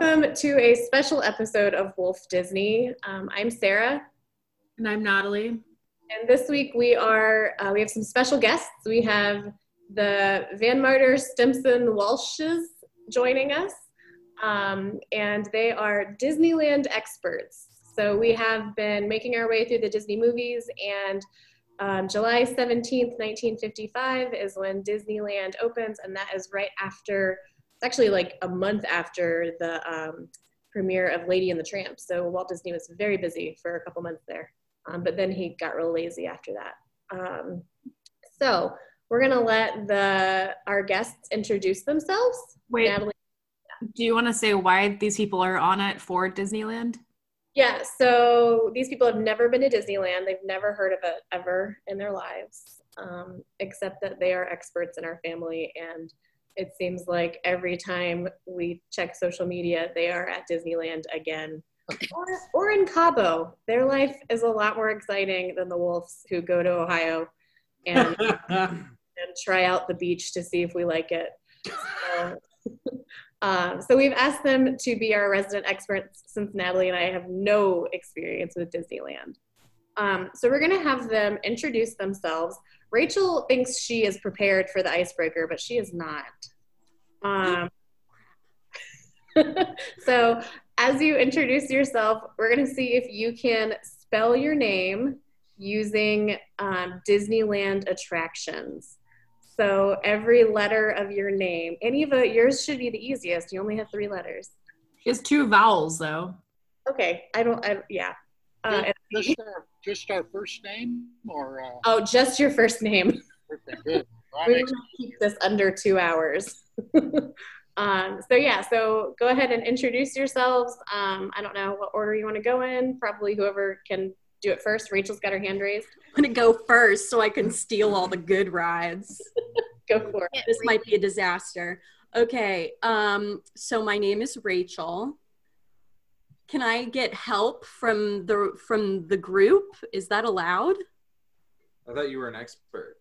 Welcome to a special episode of Wolf Disney. Um, I'm Sarah. And I'm Natalie. And this week we are, uh, we have some special guests. We have the Van Marter Stimson Walshes joining us. Um, and they are Disneyland experts. So we have been making our way through the Disney movies and um, July 17th, 1955 is when Disneyland opens, and that is right after, it's actually like a month after the um, premiere of Lady and the Tramp. So Walt Disney was very busy for a couple months there, um, but then he got real lazy after that. Um, so we're gonna let the our guests introduce themselves. Wait, Natalie. do you want to say why these people are on it for Disneyland? Yeah, so these people have never been to Disneyland. They've never heard of it ever in their lives, um, except that they are experts in our family. And it seems like every time we check social media, they are at Disneyland again. or, or in Cabo. Their life is a lot more exciting than the Wolves who go to Ohio and, and try out the beach to see if we like it. So, um, so we've asked them to be our resident experts since Natalie and I have no experience with Disneyland. Um, so we're going to have them introduce themselves. Rachel thinks she is prepared for the icebreaker, but she is not. Um, so as you introduce yourself, we're going to see if you can spell your name using um, Disneyland attractions. So every letter of your name, any of it, yours should be the easiest. You only have three letters. It's two vowels though. Okay, I don't. I, yeah. Uh, just, our, just our first name, or uh... oh, just your first name. Okay, good. We're gonna keep this under two hours. um, so yeah, so go ahead and introduce yourselves. Um, I don't know what order you want to go in. Probably whoever can do it first. Rachel's got her hand raised. I'm gonna go first so I can steal all the good rides. go for it. This might be a disaster. Okay, um, so my name is Rachel. Can I get help from the from the group? Is that allowed? I thought you were an expert.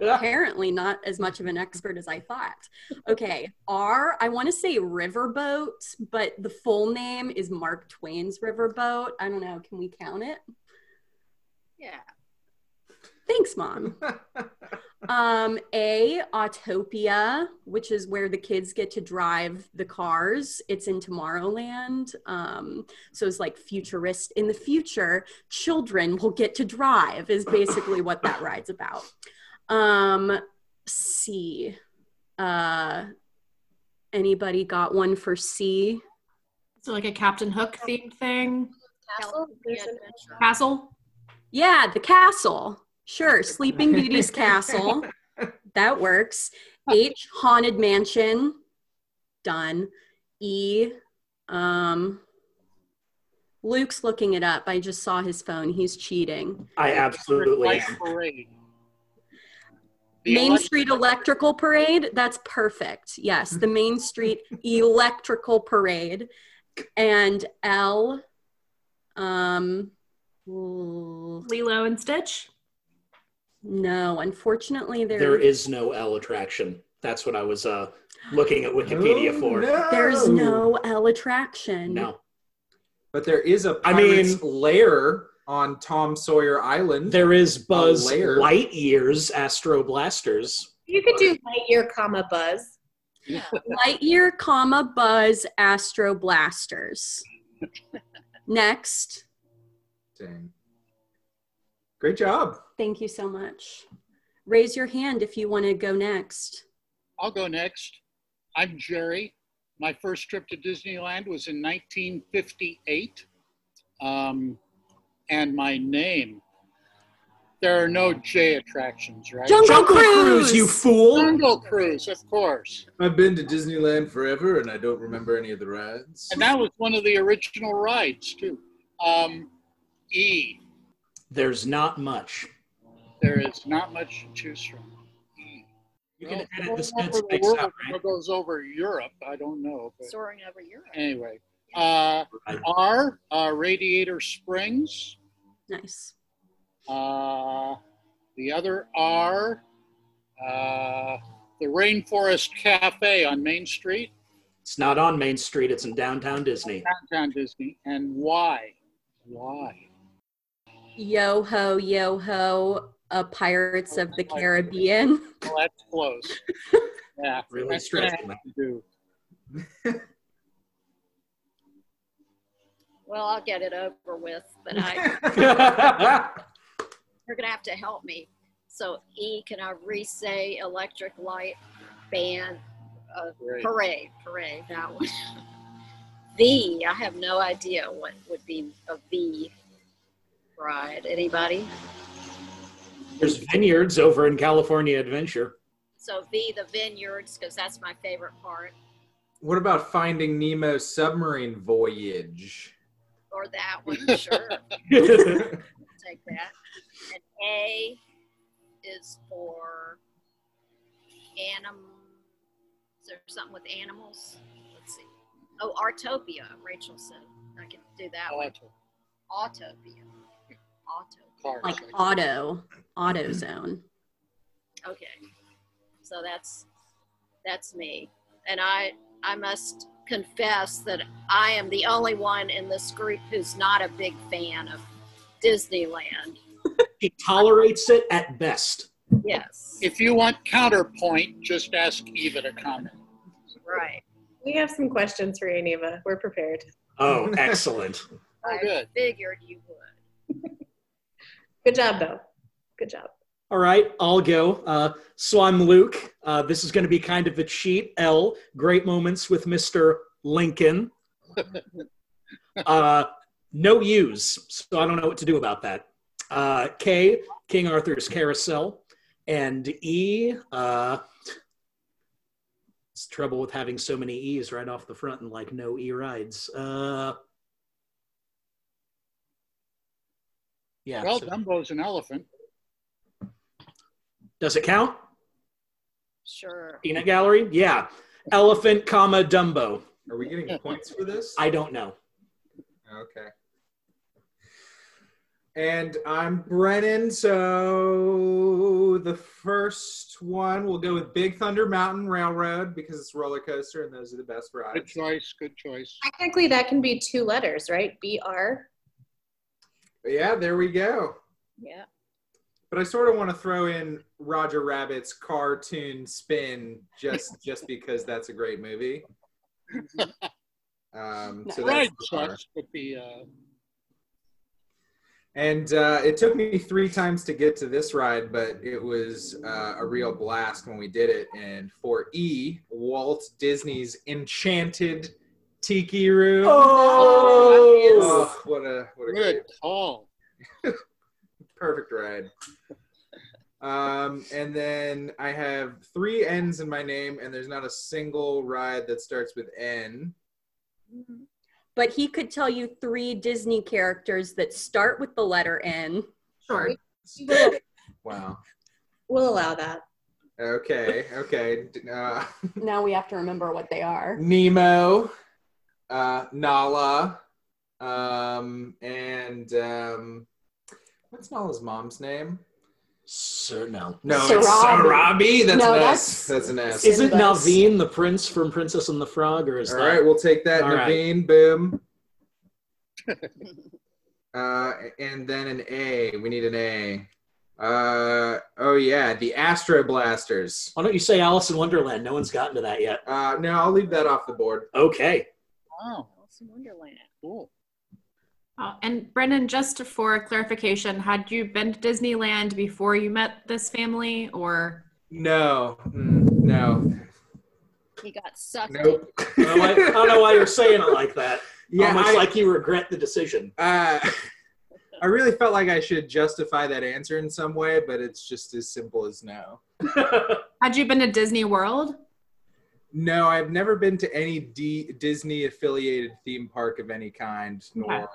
Apparently not as much of an expert as I thought. Okay, R, I want to say Riverboat, but the full name is Mark Twain's Riverboat. I don't know, can we count it? Yeah. Thanks, Mom. um, A, Autopia, which is where the kids get to drive the cars. It's in Tomorrowland. Um, so it's like futurist. In the future, children will get to drive, is basically what that ride's about. Um, C. Uh, anybody got one for C? So like a Captain Hook themed thing. Castle. Castle. Yeah, the castle. Sure, Sleeping Beauty's castle. That works. H haunted mansion. Done. E um Luke's looking it up. I just saw his phone. He's cheating. I absolutely am. Main Street Electrical Parade. That's perfect. Yes, the Main Street Electrical Parade. And L. Um, Lilo and Stitch. No, unfortunately, there there is no L attraction. That's what I was uh, looking at Wikipedia oh, for. No. There's no L attraction. No, but there is a I mean lair on Tom Sawyer Island. There is Buzz Lightyear's Astro Blasters. You could do Lightyear, comma Buzz. Lightyear, comma Buzz Astro Blasters. Next. Dang. Great job. Thank you so much. Raise your hand if you want to go next. I'll go next. I'm Jerry. My first trip to Disneyland was in 1958. Um, and my name. There are no J attractions, right? Jungle, Jungle Cruise. Cruise, you fool! Jungle Cruise, of course. I've been to Disneyland forever, and I don't remember any of the rides. And that was one of the original rides too. Um, e. There's not much. There is not much to choose from. You can well, edit the space out, right? What goes over Europe? I don't know. But Soaring over Europe. Anyway, uh, R, uh, Radiator Springs. Nice. Uh, the other R, uh, the Rainforest Cafe on Main Street. It's not on Main Street. It's in downtown Disney. Downtown Disney. And why? Why? Yo ho, yo ho, a Pirates of the Caribbean. Well, that's close. Yeah, Really that's what I stretching have to do. Well, I'll get it over with, but I, you're gonna have to help me. So E, can I re-say electric light band, uh, Great. parade, parade, that one. V, I have no idea what would be a V ride. Anybody? There's vineyards over in California Adventure. So V, the vineyards, because that's my favorite part, What about Finding Nemo submarine voyage? or that one, sure. take that. And A is for anim. Is there something with animals? Let's see. Oh, Autopia. Rachel said I can do that one. Auto, Autopia. Auto. cars. Like auto, auto zone. Okay. So that's that's me, and I I must confess that I am the only one in this group who's not a big fan of Disneyland. He tolerates it at best. Yes. If you want counterpoint, just ask Eva to comment. Right. We have some questions for you, Neva. We're prepared. Oh, excellent. Oh, I good. figured you would. Good job, though. Good job. All right, I'll go. Uh, so I'm Luke. Uh, this is going to be kind of a cheat. L, great moments with Mr. Lincoln. Uh, no U's, so I don't know what to do about that. Uh, K, King Arthur's Carousel. And E, uh, it's trouble with having so many E's right off the front and like no E rides. Uh, yeah. Well, so- Dumbo's an elephant. does it count? Sure. Peanut Gallery? Yeah. Elephant, comma, Dumbo. Are we getting points for this? I don't know. Okay. And I'm Brennan. So the first one we'll go with Big Thunder Mountain Railroad because it's a roller coaster and those are the best Good rides. choice. Good choice. Technically, that can be two letters, right? B R. But yeah, there we go. Yeah. But I sort of want to throw in Roger Rabbit's cartoon spin just just because that's a great movie. Um, so Ride that's the but the uh, And uh, it took me three times to get to this ride, but it was uh, a real blast when we did it. And for E, Walt Disney's Enchanted Tiki Room. Oh, Oh, what a what a good great, call. perfect ride. Um, and then I have three N's in my name, and there's not a single ride that starts with N. But he could tell you three Disney characters that start with the letter N. Sure. Wow. we'll allow that. Okay. Okay. Uh, Now we have to remember what they are. Nemo, uh, Nala, um, and um, what's Nala's mom's name? Sir, no. No, Sarabi. it's Sarabi. That's No, an that's- S. That's an S. Is it Sinbad's- Naveen, the prince from Princess and the Frog, or is All that? right, we'll take that. All right. Naveen, boom. Uh, and then an A. We need an A. Uh, oh yeah, the Astro Blasters. Why don't you say Alice in Wonderland? No one's gotten to that yet. Uh, no, I'll leave that off the board. Okay. Wow, Alice in Wonderland. cool. Uh, and Brennan, just for clarification, had you been to Disneyland before you met this family, or No, Mm, no, He got sucked nope. I don't, know why, I don't know why you're saying it like that. Yeah, Almost I- like you regret the decision. Uh, I really felt like I should justify that answer in some way, but it's just as simple as no. had you been to Disney World? No, I've never been to any D- Disney affiliated theme park of any kind, nor Okay.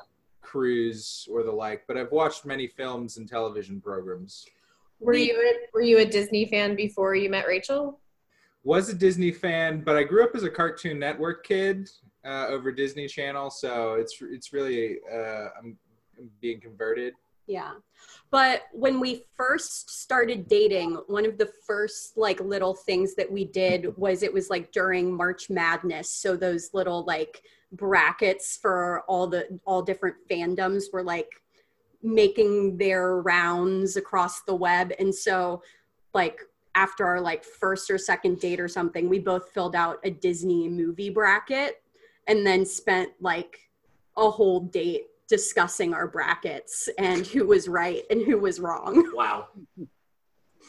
cruise or the like. But I've watched many films and television programs. Were you a, were you a Disney fan before you met Rachel? Was a Disney fan, but I grew up as a Cartoon Network kid uh, over Disney Channel, so it's it's really uh, I'm, I'm being converted Yeah. But when we first started dating, one of the first like little things that we did was it was like during March Madness. So those little like brackets for all the all different fandoms were like making their rounds across the web. And so like after our like first or second date or something, we both filled out a Disney movie bracket and then spent like a whole date discussing our brackets and who was right and who was wrong. Wow.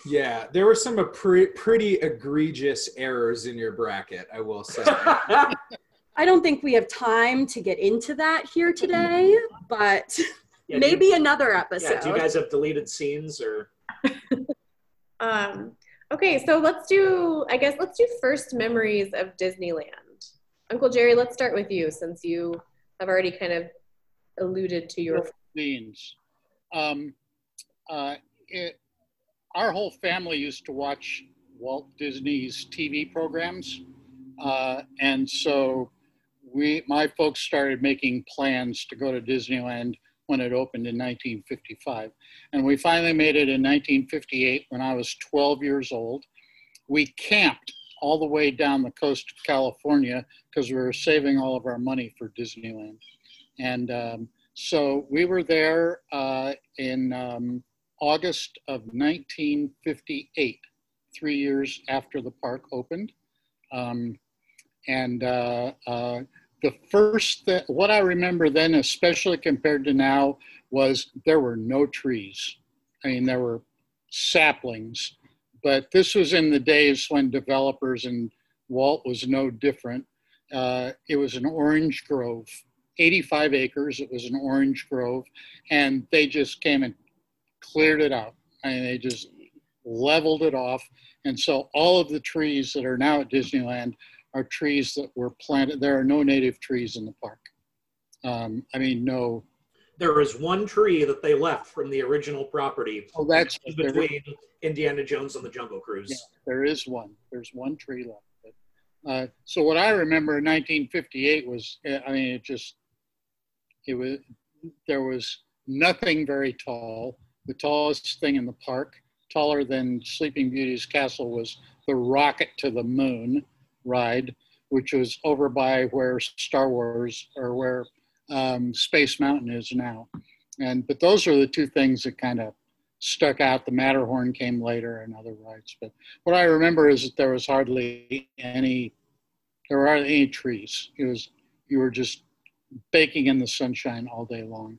Yeah, there were some pre- pretty egregious errors in your bracket, I will say. I don't think we have time to get into that here today, but Yeah, maybe you- another episode. Yeah, do you guys have deleted scenes or? Um, okay, so let's do, I guess, let's do first memories of Disneyland. Uncle Jerry, let's start with you since you have already kind of alluded to your. beans. Um, uh, it, our whole family used to watch Walt Disney's TV programs, uh, and so we, my folks, started making plans to go to Disneyland when it opened in 1955, and we finally made it in 1958 when I was 12 years old. We camped all the way down the coast of California because we were saving all of our money for Disneyland, and um, so we were there uh, in um, August of 1958, three years after the park opened. Um, and uh, uh, the first, th- what I remember then, especially compared to now, was there were no trees. I mean, there were saplings, but this was in the days when developers and Walt was no different. Uh, it was an orange grove 85 acres. It was an orange grove, and they just came and cleared it out. and they just leveled it off. And so all of the trees that are now at Disneyland are trees that were planted. There are no native trees in the park. Um, I mean, no. There is one tree that they left from the original property Oh, that's between Indiana Jones and the Jungle Cruise. Yeah. there is one. There's one tree left. Uh, so what I remember in 1958 was, uh, I mean, it just, it was, there was nothing very tall. The tallest thing in the park, taller than Sleeping Beauty's castle, was the Rocket to the Moon ride, which was over by where Star Wars or where um, Space Mountain is now. And but those are the two things that kind of stuck out. The Matterhorn came later and other rides. But what I remember is that there was hardly any, there were hardly any trees. It was you were just baking in the sunshine all day long.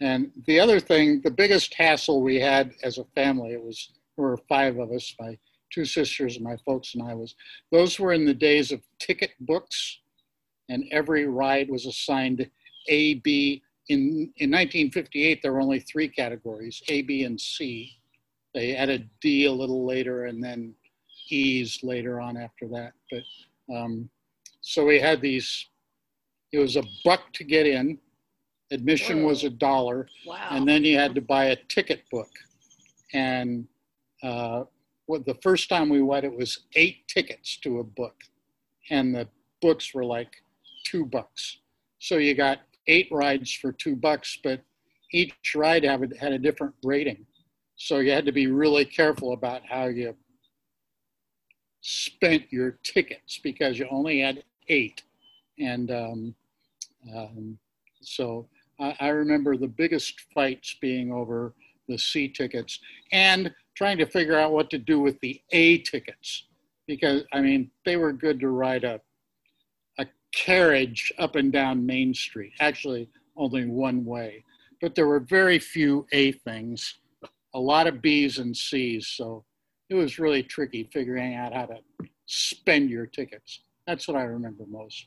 And the other thing, the biggest hassle we had as a family, it was there were five of us, my two sisters, my folks, and I was. Those were in the days of ticket books, and every ride was assigned A, B. In in 1958, there were only three categories: A, B, and C. They added D a little later, and then E's later on after that. But um, so we had these. It was a buck to get in. Admission was a dollar, Wow. and then you had to buy a ticket book. And uh, what the first time we went, it was eight tickets to a book, and the books were like two bucks. So you got eight rides for two bucks, but each ride had a, had a different rating. So you had to be really careful about how you spent your tickets because you only had eight. And um, um, so I, I remember the biggest fights being over the C tickets and trying to figure out what to do with the A tickets because I mean they were good to ride a a carriage up and down Main Street. Actually, only one way, but there were very few A things, a lot of B's and C's. So it was really tricky figuring out how to spend your tickets. That's what I remember most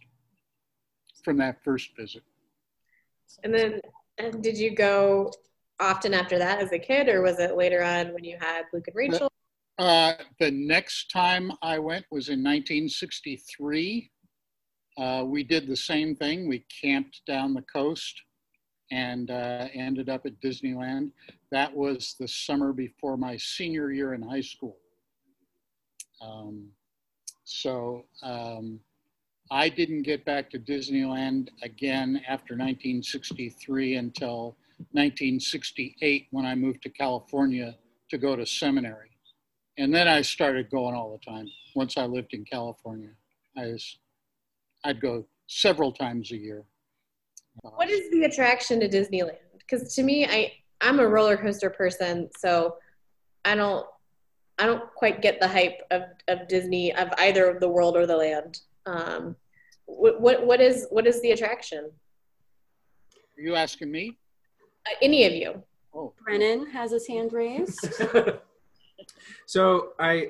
from that first visit. And then, and did you go often after that as a kid, or was it later on when you had Luke and Rachel? Uh, the next time I went was in 1963. Uh, we did the same thing. We camped down the coast and uh, ended up at Disneyland. That was the summer before my senior year in high school. Um, so um, I didn't get back to Disneyland again after 1963 until 1968 when I moved to California to go to seminary. And then I started going all the time. Once I lived in California, I was, I'd go several times a year. What is the attraction to Disneyland? Because to me, I I'm a roller coaster person, so I don't I don't quite get the hype of, of Disney of either of the world or the land. Um, what, what what is what is the attraction? Are you asking me? Uh, any of you? Oh, Brennan has his hand raised. So I,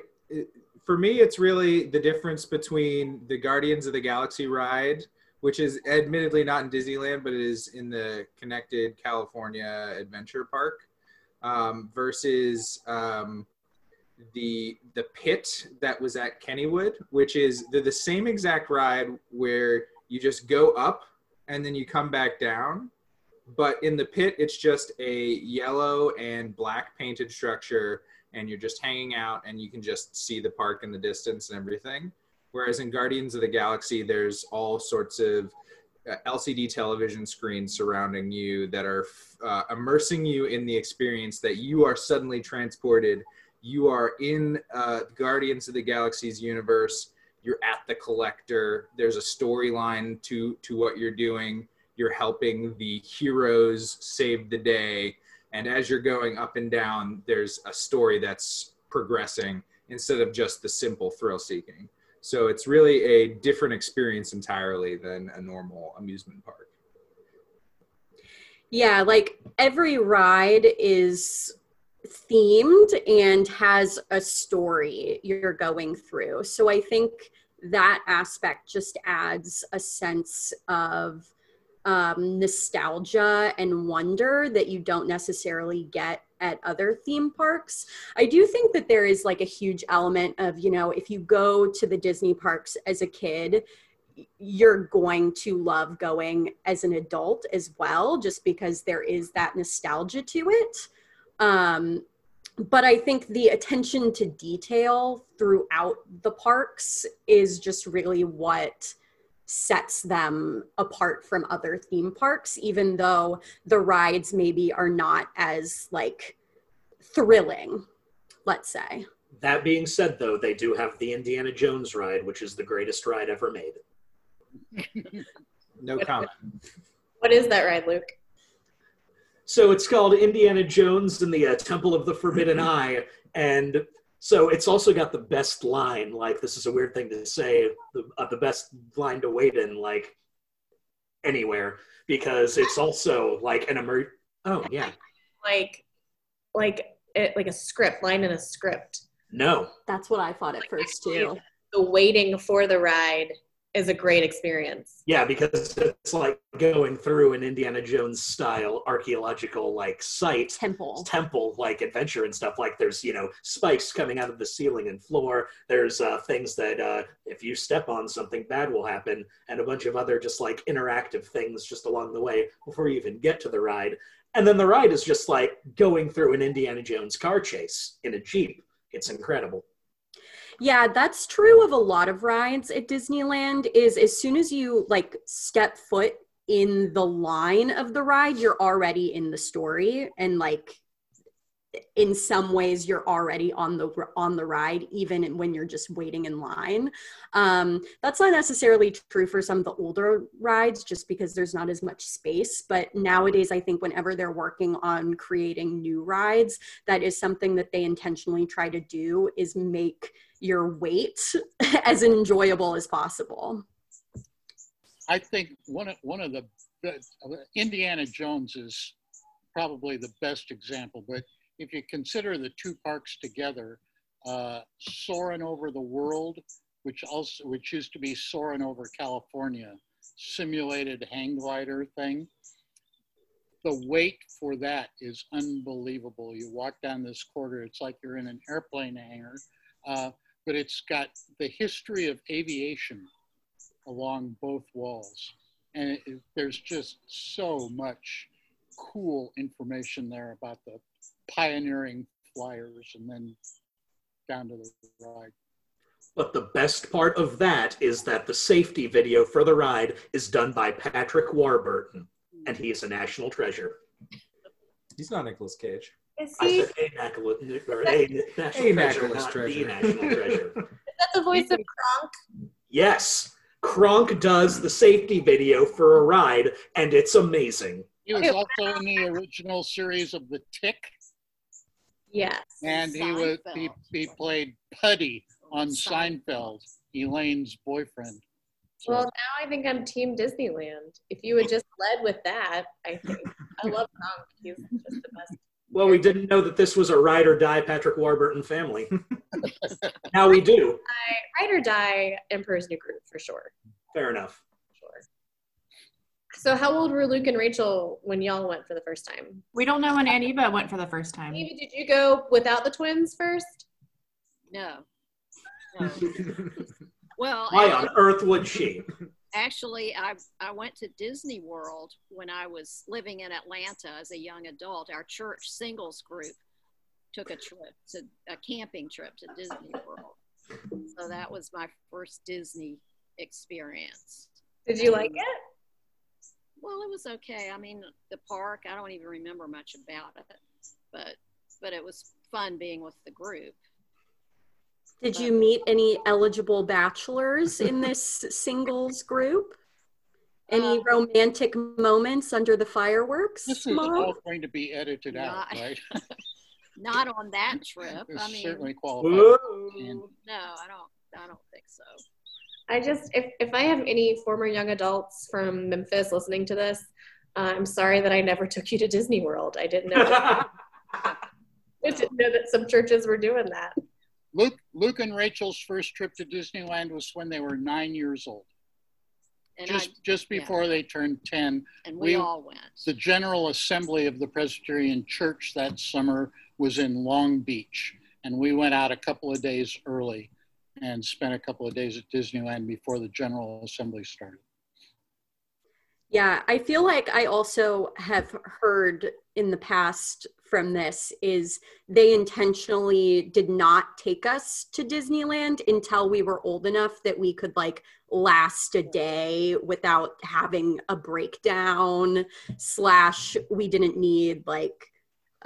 for me, it's really the difference between the Guardians of the Galaxy ride, which is admittedly not in Disneyland, but it is in the Connected California Adventure Park, um, versus um, the the pit that was at Kennywood, which is they're the same exact ride where you just go up and then you come back down. But in the pit, it's just a yellow and black painted structure and you're just hanging out and you can just see the park in the distance and everything. Whereas in Guardians of the Galaxy, there's all sorts of uh, LCD television screens surrounding you that are uh, immersing you in the experience that you are suddenly transported. You are in uh, Guardians of the Galaxy's universe. You're at the collector. There's a storyline to to what you're doing. You're helping the heroes save the day and as you're going up and down there's a story that's progressing instead of just the simple thrill seeking so it's really a different experience entirely than a normal amusement park Yeah, like every ride is themed and has a story you're going through. So I think that aspect just adds a sense of um, nostalgia and wonder that you don't necessarily get at other theme parks. I do think that there is like a huge element of, you know, if you go to the Disney parks as a kid, you're going to love going as an adult as well, just because there is that nostalgia to it. Um, but I think the attention to detail throughout the parks is just really what sets them apart from other theme parks, even though the rides maybe are not as like thrilling, let's say. That being said, though, they do have the Indiana Jones ride, which is the greatest ride ever made. no comment What is that ride, Luke? So it's called Indiana Jones and the uh, Temple of the Forbidden Eye, and so it's also got the best line. Like this is a weird thing to say, the, uh, the best line to wait in, like anywhere, because it's also like an emer. Oh yeah, Like, like it, like a script, line in a script. no, That's what I thought at first too. The waiting for the ride is a great experience. yeah, because it's like going through an Indiana Jones style archaeological like site. Temple. temple like adventure and stuff. Like there's you know spikes coming out of the ceiling and floor. There's uh, things that uh, if you step on something bad will happen. And a bunch of other just like interactive things just along the way before you even get to the ride. And then the ride is just like going through an indiana jones car chase in a jeep. It's incredible Yeah, that's true of a lot of rides at Disneyland is as soon as you like step foot in the line of the ride, you're already in the story and like in some ways you're already on the on the ride even when you're just waiting in line um, that's not necessarily true for some of the older rides just because there's not as much space but nowadays i think whenever they're working on creating new rides that is something that they intentionally try to do is make your wait as enjoyable as possible I think one of, one of the, the Indiana Jones is probably the best example. But if you consider the two parks together, uh, Soaring Over the World, which also which used to be Soaring Over California, simulated hang glider thing. The wait for that is unbelievable. You walk down this corridor, it's like you're in an airplane hangar, uh, but it's got the history of aviation along both walls. And it, it- there's just so much cool information there about the pioneering flyers and then down to the ride. But the best part of that is that the safety video for the ride is done by Patrick Warburton, and he is a national treasure. He's not Nicolas Cage. Is I he? said a national, or a national A treasure, national not treasure. the national treasure. Is that the voice of Kronk? Yes, Kronk does the safety video for a ride, and it's amazing. He was also in the original series of The Tick, Yes. and he was he, he played Puddy on Seinfeld, Elaine's boyfriend. So- Well, now I think I'm Team Disneyland. If you had just led with that, I think I love Kronk. He's just the best. Well, we didn't know that this was a ride or die Patrick Warburton family. now we do. I ride or die Emperor's New Groove for sure. Fair enough. Sure. So, how old were Luke and Rachel when y'all went for the first time? We don't know when Aunt Eva went for the first time. Maybe did you go without the twins first? No. No. Well, Why on earth would she? actually, I I went to Disney World when I was living in Atlanta as a young adult. Our church singles group took a trip to a camping trip to Disney World. So that was my first Disney experience. Did you like it? Well, it was okay. I mean, the park, I don't even remember much about it, but but it was fun being with the group. Did you meet any eligible bachelors in this singles group? Any Uh, romantic moments under the fireworks? This is Mom? all going to be edited out, Not- right? Not on that trip. This I mean, certainly qualifies. Whoa. no, I don't. I don't think so. I just, if, if I have any former young adults from Memphis listening to this, uh, I'm sorry that I never took you to Disney World. I didn't know. That, I didn't know that some churches were doing that. Luke, Luke and Rachel's first trip to Disneyland was when they were nine years old, And just I just yeah. before they turned ten. and we, we- all went. The General Assembly of the Presbyterian Church that summer was in Long Beach, and we went out a couple of days early and spent a couple of days at Disneyland before the General Assembly started. Yeah, I feel like I also have heard in the past from this is they intentionally did not take us to Disneyland until we were old enough that we could like last a day without having a breakdown slash we didn't need like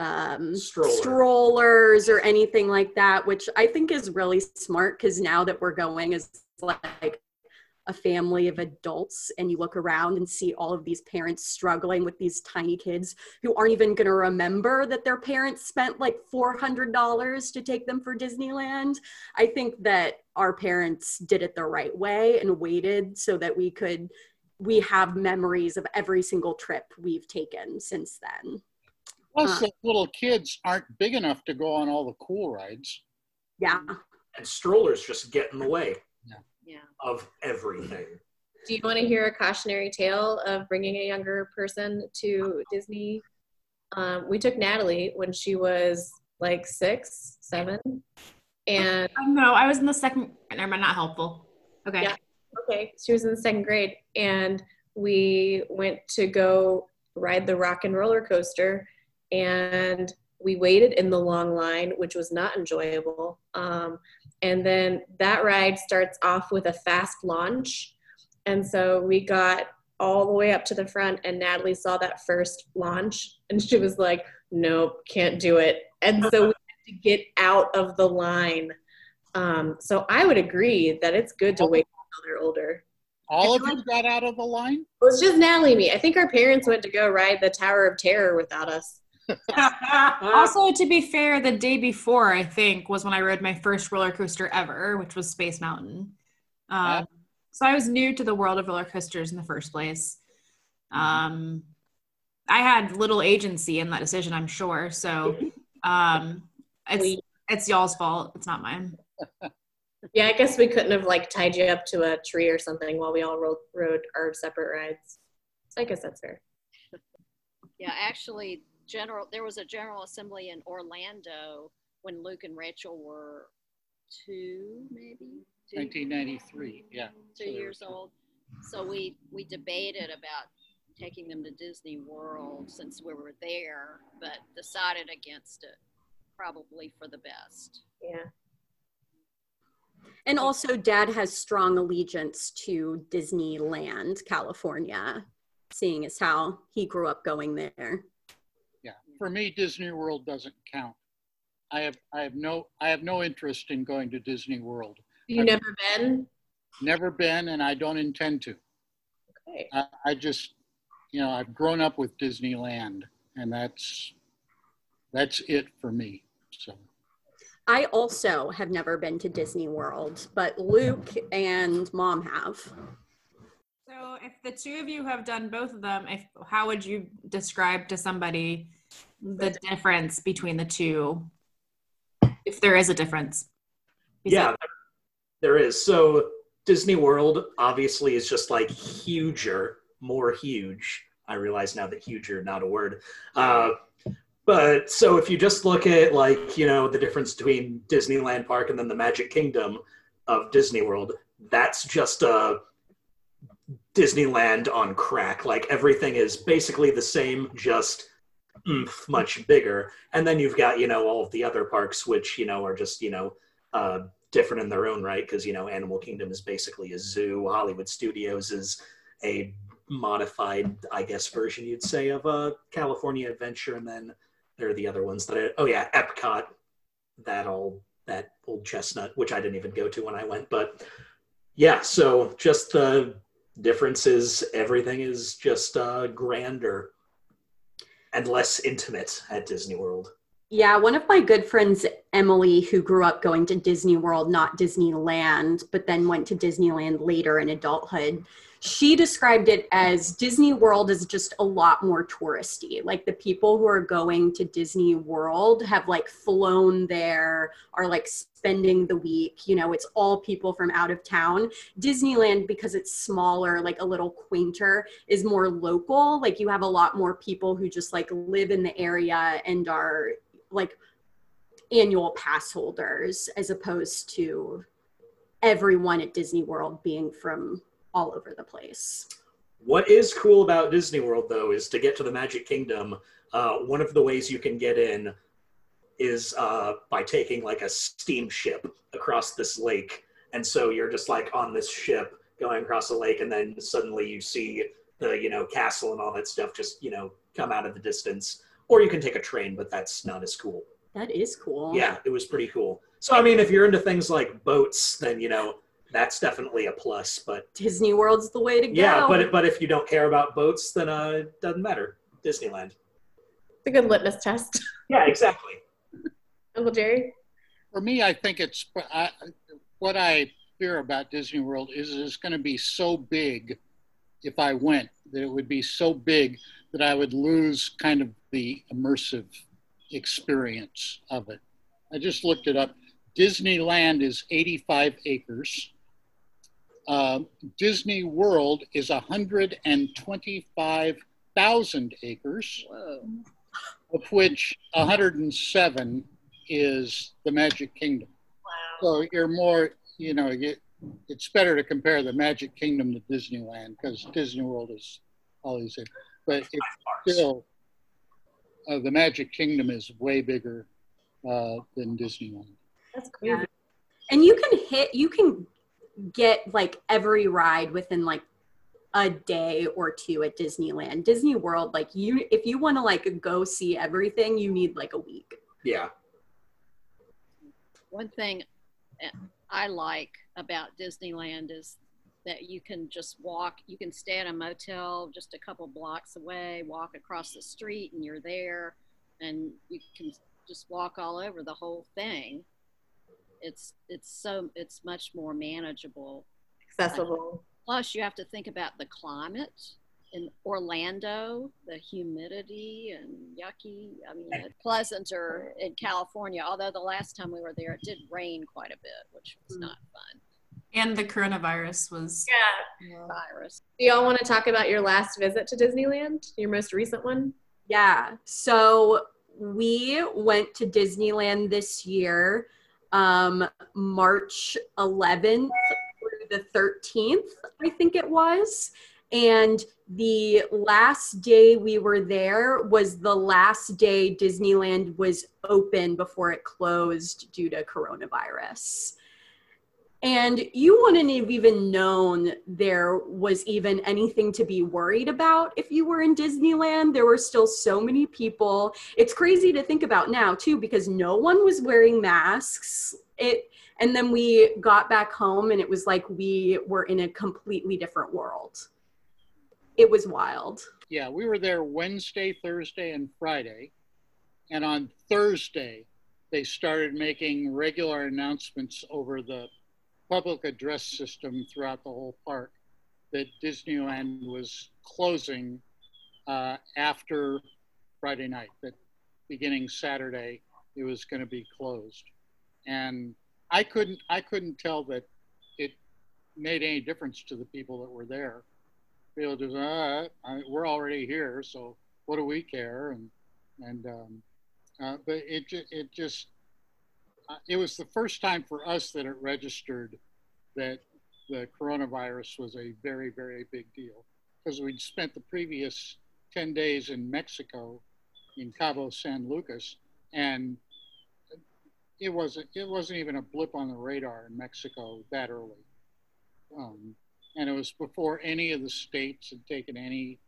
um Stroller. strollers or anything like that which i think is really smart because now that we're going as like a family of adults and you look around and see all of these parents struggling with these tiny kids who aren't even going to remember that their parents spent like $400 to take them for Disneyland. I think that our parents did it the right way and waited so that we could we have memories of every single trip we've taken since then. Plus, Huh. the little kids aren't big enough to go on all the cool rides. Yeah. And strollers just get in the way Yeah. of everything. Do you want to hear a cautionary tale of bringing a younger person to Disney? Um, we took Natalie when she was like six, seven, and Oh, no, I was in the second. Never mind, not helpful. Okay. Yeah. okay, she was in the second grade, and we went to go ride the rock and roller coaster, and we waited in the long line, which was not enjoyable. Um, and then that ride starts off with a fast launch, and so we got all the way up to the front, and Natalie saw that first launch, and she was like, "Nope, can't do it." And so we had to get out of the line. Um, so I would agree that it's good to wait until they're older. All of feel you got out of the line? It was just Natalie and me. I think our parents went to go ride the Tower of Terror without us. Also, to be fair, the day before, I think, was when I rode my first roller coaster ever, which was Space Mountain. Um, so I was new to the world of roller coasters in the first place. Um, I had little agency in that decision, I'm sure. So um, it's We- it's y'all's fault. It's not mine. Yeah, I guess we couldn't have like tied you up to a tree or something while we all rode, rode our separate rides. So I guess that's fair. Yeah, actually, general there was a general assembly in Orlando when Luke and Rachel were two, maybe two, 1993, yeah. two So years old. So we we debated about taking them to Disney World since we were there, but decided against it, probably for the best. Yeah. And also, dad has strong allegiance to Disneyland, California, seeing as how he grew up going there. For me, Disney World doesn't count. I have I have no I have no interest in going to Disney World. You never been? Never been, and I don't intend to. Okay. I, I just, you know, I've grown up with Disneyland, and that's that's it for me. So I also have never been to Disney World, but Luke and mom have. So, if the two of you have done both of them, if how would you describe to somebody the difference between the two, if there is a difference? Yeah, there is. So Disney World obviously is just like huger, more huge. I realize now that huger not a word. Uh, but so if you just look at like you know the difference between Disneyland Park and then the Magic Kingdom of Disney World, that's just a Disneyland on crack. Like everything is basically the same, just much bigger. And then you've got you know all of the other parks, which you know are just you know uh, different in their own right because you know Animal Kingdom is basically a zoo. Hollywood Studios is a modified, I guess, version you'd say of a California Adventure, and then there are the other ones that oh yeah, Epcot, that old that old chestnut, which I didn't even go to when I went, but yeah, so just the difference is everything is just uh, grander and less intimate at Disney World. Yeah, one of my good friends, Emily, who grew up going to Disney World, not Disneyland, but then went to Disneyland later in adulthood, she described it as Disney World is just a lot more touristy. Like the people who are going to Disney World have like flown there, are like spending the week. You know, it's all people from out of town. Disneyland, because it's smaller, like a little quainter, is more local. Like you have a lot more people who just like live in the area and are like annual pass holders as opposed to everyone at Disney World being from all over the place. What is cool about Disney World, though, is to get to the Magic Kingdom. Uh, one of the ways you can get in is uh, by taking like a steamship across this lake, and so you're just like on this ship going across the lake, and then suddenly you see the you know castle and all that stuff just you know come out of the distance. Or you can take a train, but that's not as cool. That is cool. Yeah, it was pretty cool. So I mean, if you're into things like boats, then you know that's definitely a plus. But Disney World's the way to go. yeah, but but if you don't care about boats, then uh, it doesn't matter. Disneyland. It's a good litmus test. Yeah, exactly. Uncle Jerry? for me, I think it's I, what I fear about Disney World is it's going to be so big. If I went, that it would be so big that I would lose kind of the immersive experience of it. I just looked it up. Disneyland is 85 acres. Uh, Disney World is 125,000 acres, Whoa. of which 107 is the Magic Kingdom. Wow. So you're more, you know, you, it's better to compare the Magic Kingdom to Disneyland because Disney World is all these, but it's still uh, the Magic Kingdom is way bigger uh, than Disneyland. That's crazy. and you can hit you can get like every ride within like a day or two at Disneyland. Disney World, like you if you want to like go see everything, you need like a week. Yeah. One thing uh, I like about Disneyland is that you can just walk, you can stay at a motel just a couple blocks away, walk across the street, and you're there, and you can just walk all over the whole thing. It's it's so it's much more manageable. Accessible. Plus, you have to think about the climate in Orlando, the humidity and yucky. I mean, it's pleasanter in California. Although the last time we were there, it did rain quite a bit, which was hmm. not fun. And the coronavirus was Yeah. Virus. Do y'all want to talk about your last visit to Disneyland? Your most recent one? Yeah. So we went to Disneyland this year, um, March 11th through the 13th, I think it was. And the last day we were there was the last day Disneyland was open before it closed due to coronavirus. And you wouldn't have even known there was even anything to be worried about if you were in Disneyland. There were still so many people. It's crazy to think about now, too, because no one was wearing masks. It and then we got back home and it was like we were in a completely different world. It was wild. Yeah, we were there Wednesday, Thursday, and Friday. And on Thursday, they started making regular announcements over the public address system throughout the whole park that Disneyland was closing uh, after Friday night, that beginning Saturday, it was going to be closed. And I couldn't, I couldn't tell that it made any difference to the people that were there. People just, uh, I, we're already here, so what do we care? And, and, um, uh, but it, it just, it was the first time for us that it registered that the coronavirus was a very, very big deal because we'd spent the previous 10 days in Mexico in Cabo San Lucas and it wasn't it wasn't even a blip on the radar in Mexico that early. Um, and it was before any of the states had taken any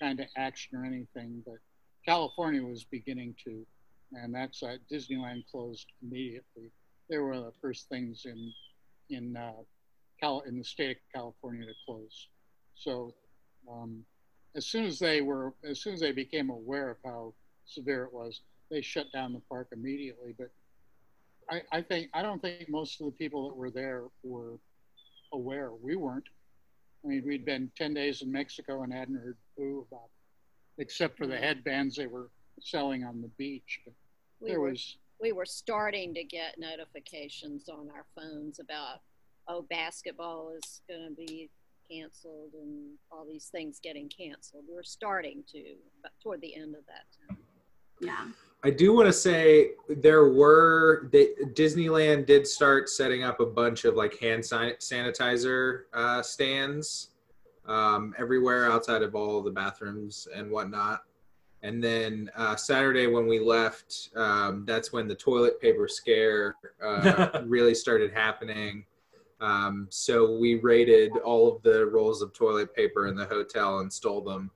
kind of action or anything, but California was beginning to and that's Disneyland closed immediately. They were the first things in in uh, Cal in the state of California to close. So um, as soon as they were, as soon as they became aware of how severe it was, they shut down the park immediately. But I, I think I don't think most of the people that were there were aware. We weren't. I mean, we'd been 10 days in Mexico and hadn't heard boo about it, except for the headbands they were selling on the beach. But We there were, was, we were starting to get notifications on our phones about, oh, basketball is going to be canceled and all these things getting canceled. We were starting to, but toward the end of that time. Yeah. I do want to say there were they, Disneyland did start setting up a bunch of like hand sanitizer uh, stands um, everywhere outside of all the bathrooms and whatnot. And then uh, Saturday when we left, um, that's when the toilet paper scare uh, really started happening. Um, so we raided all of the rolls of toilet paper in the hotel and stole them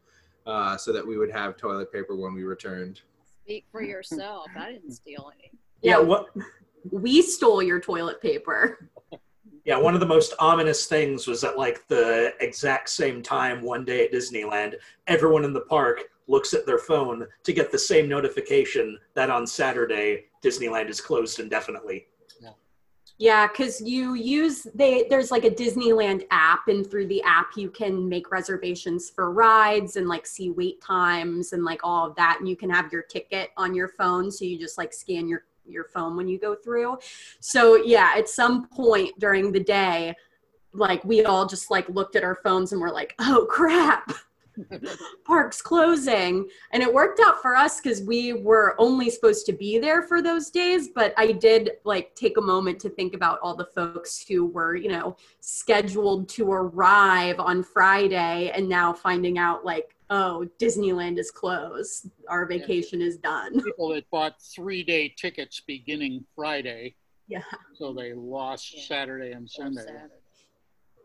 uh, so that we would have toilet paper when we returned. Speak for yourself. I didn't steal any. Yeah, what We stole your toilet paper. Yeah, one of the most ominous things was at like the exact same time one day at Disneyland, everyone in the park looks at their phone to get the same notification that on Saturday Disneyland is closed indefinitely. Yeah, because you use they there's like a Disneyland app, and through the app you can make reservations for rides and like see wait times and like all of that, and you can have your ticket on your phone, so you just like scan your your phone when you go through. So yeah, at some point during the day, like we all just like looked at our phones and we're like, oh crap. Park's closing and it worked out for us because we were only supposed to be there for those days but i did like take a moment to think about all the folks who were you know scheduled to arrive on friday and now finding out like oh disneyland is closed our vacation is done people that bought three day tickets beginning Friday. Yeah. So they lost Yeah. Saturday and Sunday. Saturday.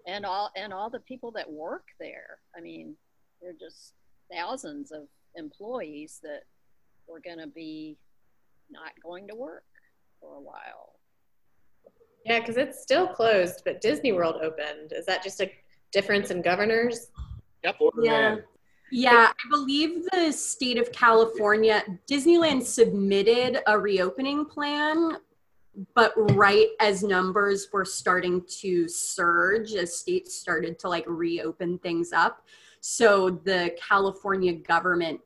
And all and all the people that work there. I mean, they're just thousands of employees that were going to be not going to work for a while. Yeah, because it's still closed, but Disney World opened. Is that just a difference in governors? Yep. Yeah. Yeah, I believe the state of California, Disneyland submitted a reopening plan, but right as numbers were starting to surge, as states started to like reopen things up. So the California government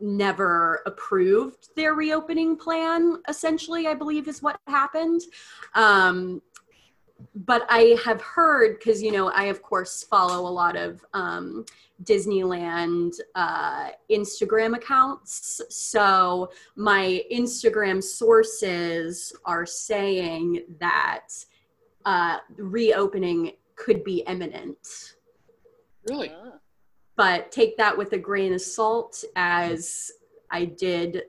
never approved their reopening plan, essentially, I believe is what happened. Um, but I have heard, because, you know, I of course follow a lot of um, Disneyland uh, Instagram accounts. So my Instagram sources are saying that uh, reopening could be imminent. Really? Ah, But take that with a grain of salt, as I did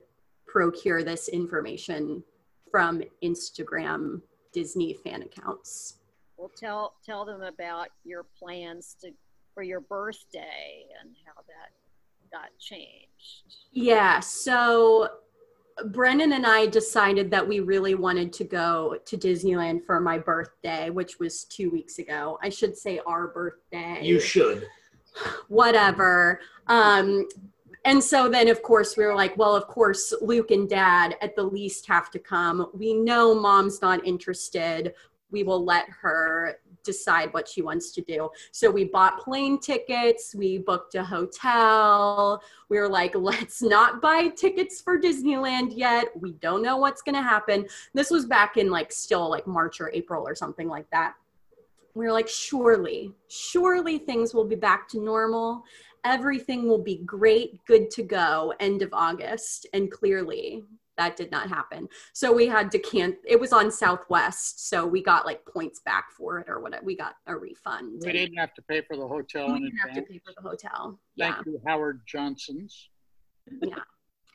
procure this information from Instagram Disney fan accounts. Well, tell tell them about your plans to for your birthday and how that got changed. Yeah, so Brennan and I decided that we really wanted to go to Disneyland for my birthday, which was two weeks ago. I should say our birthday. You should. Whatever. Um, and so then, of course, we were like, well, of course, Luke and dad at the least have to come. We know mom's not interested. We will let her decide what she wants to do. So we bought plane tickets, we booked a hotel. We were like, let's not buy tickets for Disneyland yet. We don't know what's going to happen. This was back in like still like March or April or something like that. We were like, surely, surely things will be back to normal. Everything will be great, good to go, end of August. And clearly, that did not happen. So we had to can it was on Southwest, so we got like points back for it or whatever. We got a refund. We didn't have to pay for the hotel We in didn't have to pay for the hotel. Thank Yeah. you, Howard Johnson's. Yeah.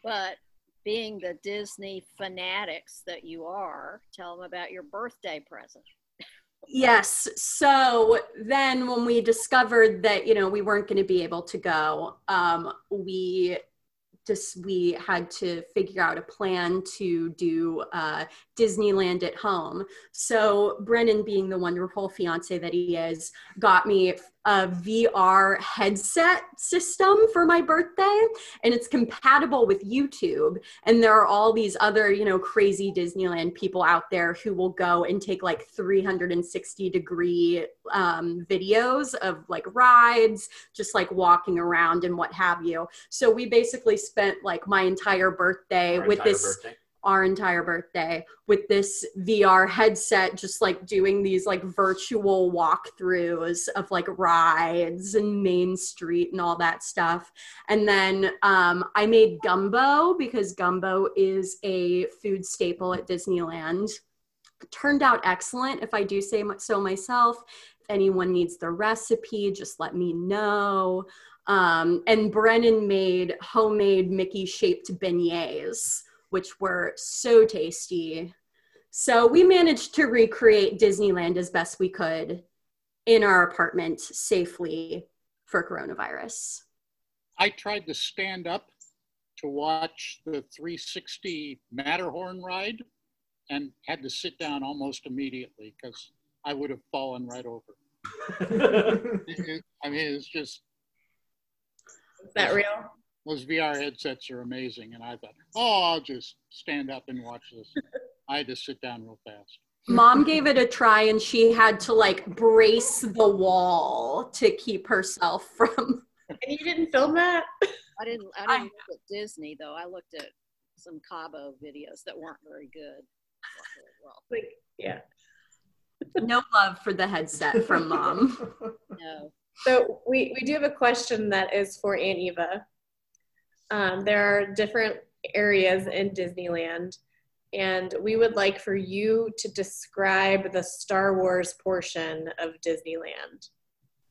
But being the Disney fanatics that you are, tell them about your birthday present. Yes. So then when we discovered that, you know, we weren't going to be able to go, um, we just we had to figure out a plan to do uh, Disneyland at home. So Brennan, being the wonderful fiance that he is, got me a VR headset system for my birthday, and it's compatible with YouTube. And there are all these other, you know, crazy Disneyland people out there who will go and take like 360 degree um, videos of like rides, just like walking around and what have you. So we basically spent like my entire birthday Our with entire this birthday. Our entire birthday with this VR headset, just like doing these like virtual walkthroughs of like rides and Main Street and all that stuff. And then um, I made gumbo because gumbo is a food staple at Disneyland. Turned out excellent, if I do say so myself. If anyone needs the recipe, just let me know. Um, and Brennan made homemade Mickey shaped beignets which were so tasty. So we managed to recreate Disneyland as best we could in our apartment safely for coronavirus. I tried to stand up to watch the 360 Matterhorn ride and had to sit down almost immediately because I would have fallen right over. It- it- I mean, it's just Is that real? Those VR headsets are amazing. And I thought, oh, I'll just stand up and watch this. I had to sit down real fast. Mom gave it a try and she had to like brace the wall to keep herself from. And you didn't film that? I didn't. I I- didn't look at Disney though. I looked at some Cabo videos that weren't very good. Well, Like, yeah. No love for the headset from mom. no. So we, we do have a question that is for Aunt Eva. Um, there are different areas in Disneyland, and we would like for you to describe the Star Wars portion of Disneyland.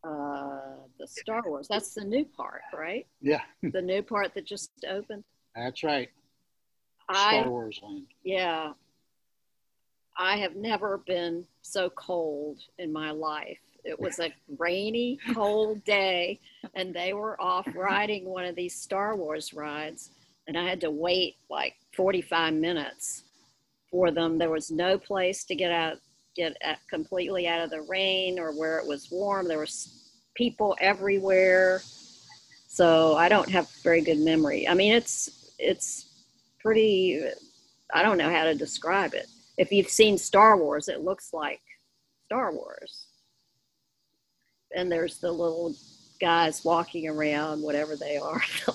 Uh, the Star Wars. That's the new part, right? Yeah, The new part that just opened. that's right. I Star Wars land. yeah. I have never been so cold in my life. It was a rainy, cold day, and they were off riding one of these Star Wars rides, and I had to wait like 45 minutes for them. There was no place to get out, get completely out of the rain or where it was warm. There was people everywhere, so I don't have very good memory. I mean, it's it's pretty. I don't know how to describe it. If you've seen Star Wars, it looks like Star Wars. And there's the little guys walking around, whatever they are,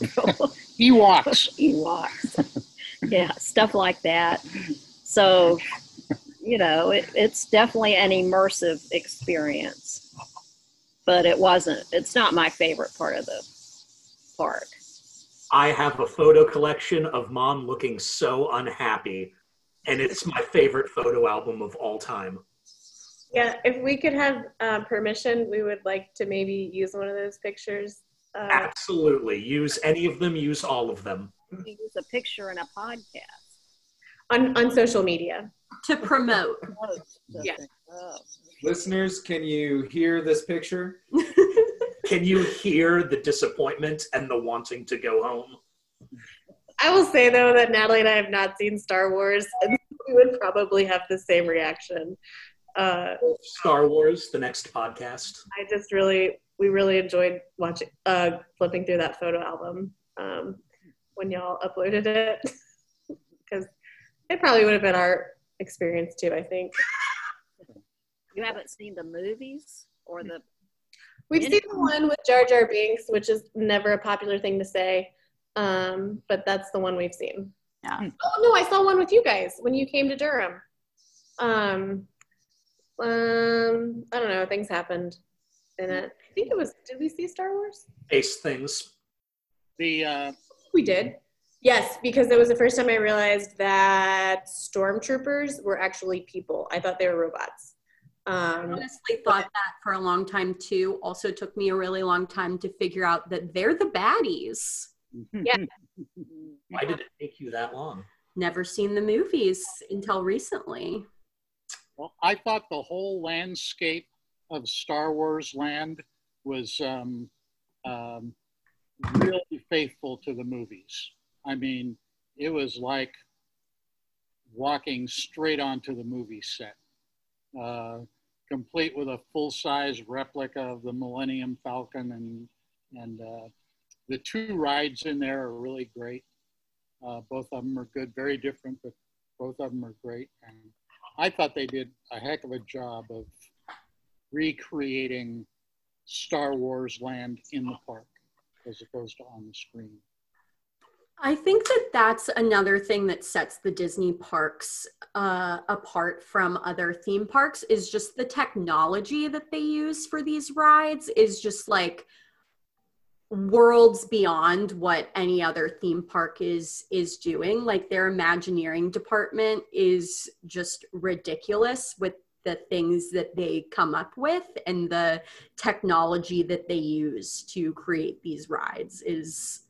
Ewoks. Ewoks. yeah, stuff like that. So, you know, it, it's definitely an immersive experience, but it wasn't, it's not my favorite part of the park. I have a photo collection of mom looking so unhappy, and it's my favorite photo album of all time. Yeah, if we could have uh, permission, we would like to maybe use one of those pictures. Uh, Absolutely. Use any of them, use all of them. Use a picture in a podcast. on, on social media. to promote. Yeah. oh, Listeners, can you hear this picture? Can you hear the disappointment and the wanting to go home? I will say though that Natalie and I have not seen Star Wars, and we would probably have the same reaction. Uh, Star Wars, the next podcast. I just really, we really enjoyed watching, uh, flipping through that photo album um, when y'all uploaded it, because it probably would have been our experience too. I think You haven't seen the movies or the we've seen the one with Jar Jar Binks, which is never a popular thing to say, um, but that's the one we've seen. Yeah. Oh no, I saw one with you guys when you came to Durham. Um, um, I don't know. Things happened in it. I think it was. Did we see Star Wars? Ace things. The uh, We did. Yes, because it was the first time I realized that stormtroopers were actually people. I thought they were robots. I Um, honestly thought that for a long time too. Also took me a really long time to figure out that they're the baddies. Yeah. Why did it take you that long? Never seen the movies until recently. Well, I thought the whole landscape of Star Wars land was um, um, really faithful to the movies. I mean, it was like walking straight onto the movie set, uh, complete with a full-size replica of the Millennium Falcon, and and uh, the two rides in there are really great. Uh, both of them are good, very different, but both of them are great. And I thought they did a heck of a job of recreating Star Wars land in the park as opposed to on the screen. I think that that's another thing that sets the Disney parks uh, apart from other theme parks is just the technology that they use for these rides is just like worlds beyond what any other theme park is is doing like their imagineering department is just ridiculous with the things that they come up with and the technology that they use to create these rides is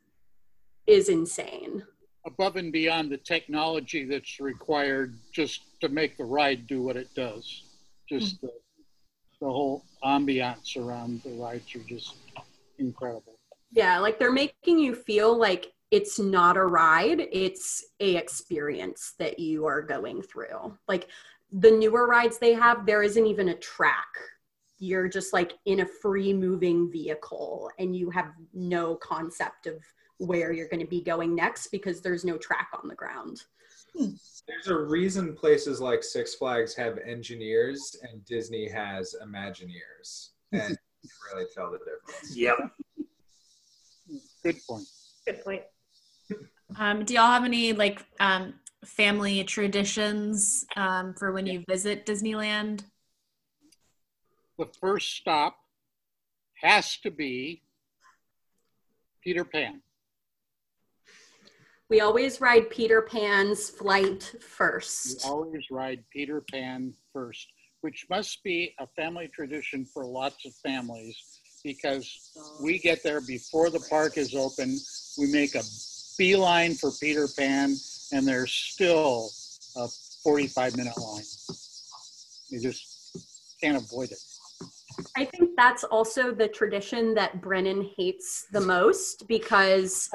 is insane. Above and beyond the technology that's required just to make the ride do what it does. Just the, the whole ambiance around the rides are just incredible. Yeah, like they're making you feel like it's not a ride, it's a experience that you are going through. Like the newer rides they have, there isn't even a track. You're just like in a free moving vehicle and you have no concept of where you're going to be going next because there's no track on the ground. Hmm. There's a reason places like Six Flags have engineers and Disney has Imagineers. And you can really tell the difference. Yep. Good point. good point. Um, do y'all have any like um, family traditions um, for when you visit Disneyland? The first stop has to be Peter Pan. We always ride Peter Pan's flight You first. always ride Peter Pan first, which must be a family tradition for lots of families because we get there before the park is open. We make a beeline for Peter Pan, and there's still a 45 minute line. You just can't avoid it. I think that's also the tradition that Brennan hates the most because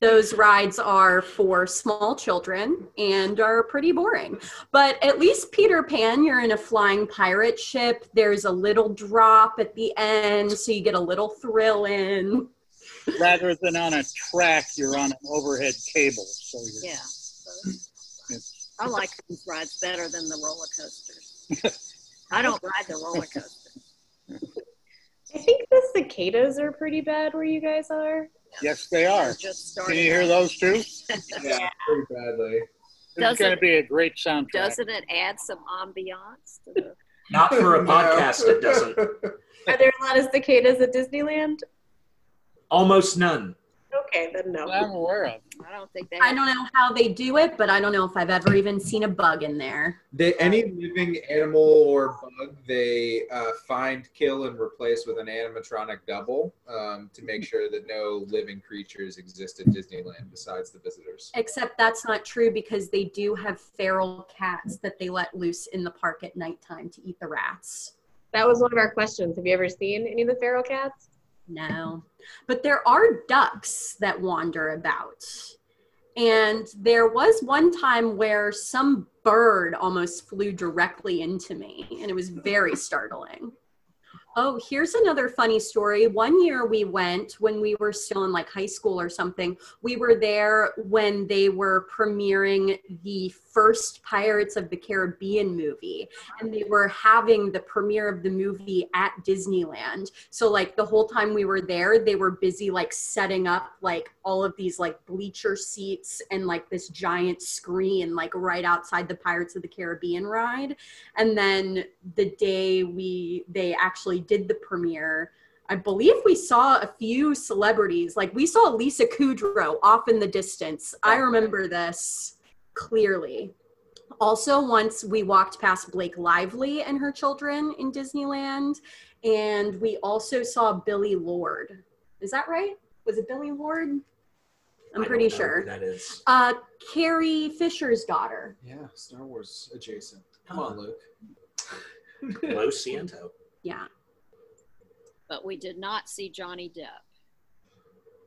those rides are for small children and are pretty boring. But at least Peter Pan, you're in a flying pirate ship. There's a little drop at the end, so you get a little thrill in. Rather than on a track, you're on an overhead cable. So you're, Yeah. So I like these rides better than the roller coasters. I don't ride the roller coaster. I think the cicadas are pretty bad where you guys are. Yes, they are. Just Can started you hear those too? Yeah, pretty badly. This is Doesn't- going to be a great soundtrack. Doesn't it add some ambiance to the Not for a podcast, it doesn't. Are there a lot of cicadas at Disneyland? Almost none. Okay, then no. that I'm aware of. I don't think they I don't know how they do it, but I don't know if I've ever even seen a bug in there. They, any living animal or bug they uh, find, kill, and replace with an animatronic double um, to make sure that no living creatures exist at Disneyland besides the visitors. Except that's not true because they do have feral cats that they let loose in the park at nighttime to eat the rats. That was one of our questions. Have you ever seen any of the feral cats? No. But there are ducks that wander about. And there was one time where some bird almost flew directly into me, and it was very startling. Oh, here's another funny story. One year we went when we were still in like high school or something. We were there when they were premiering the first Pirates of the Caribbean movie, and they were having the premiere of the movie at Disneyland. So, like, the whole time we were there, they were busy like setting up like all of these like bleacher seats and like this giant screen, like right outside the Pirates of the Caribbean ride. And then the day we they actually did the premiere, I believe we saw a few celebrities. Like we saw Lisa Kudrow off in the distance. I remember this clearly. Also, once we walked past Blake Lively and her children in Disneyland, and we also saw Billie Lourd. Is that right? Was it Billie Lourd? I'm I pretty don't know who sure. that is. Uh, Carrie Fisher's daughter. Yeah, Star Wars adjacent. Come on, Luke. Lo Ciento. Yeah, But we did not see Johnny Depp.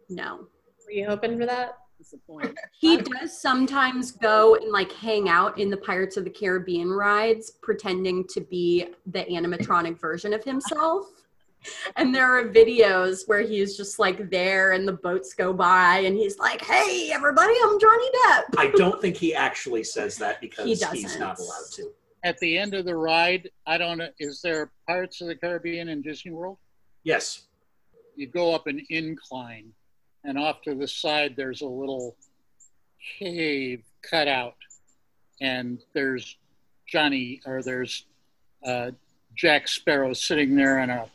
no. Were you hoping for that? Disappointed. He does sometimes go and like hang out in the Pirates of the Caribbean rides, pretending to be the animatronic version of himself. And there are videos where he's just like there and the boats go by and he's like, hey, everybody, I'm Johnny Depp. I don't think he actually says that because He he's doesn't. not allowed to. At the end of the ride, I don't know, is there Pirates of the Caribbean in Disney World? Yes. You go up an incline, and off to the side, there's a little cave cut out, and there's Johnny, or there's uh, Jack Sparrow sitting there in a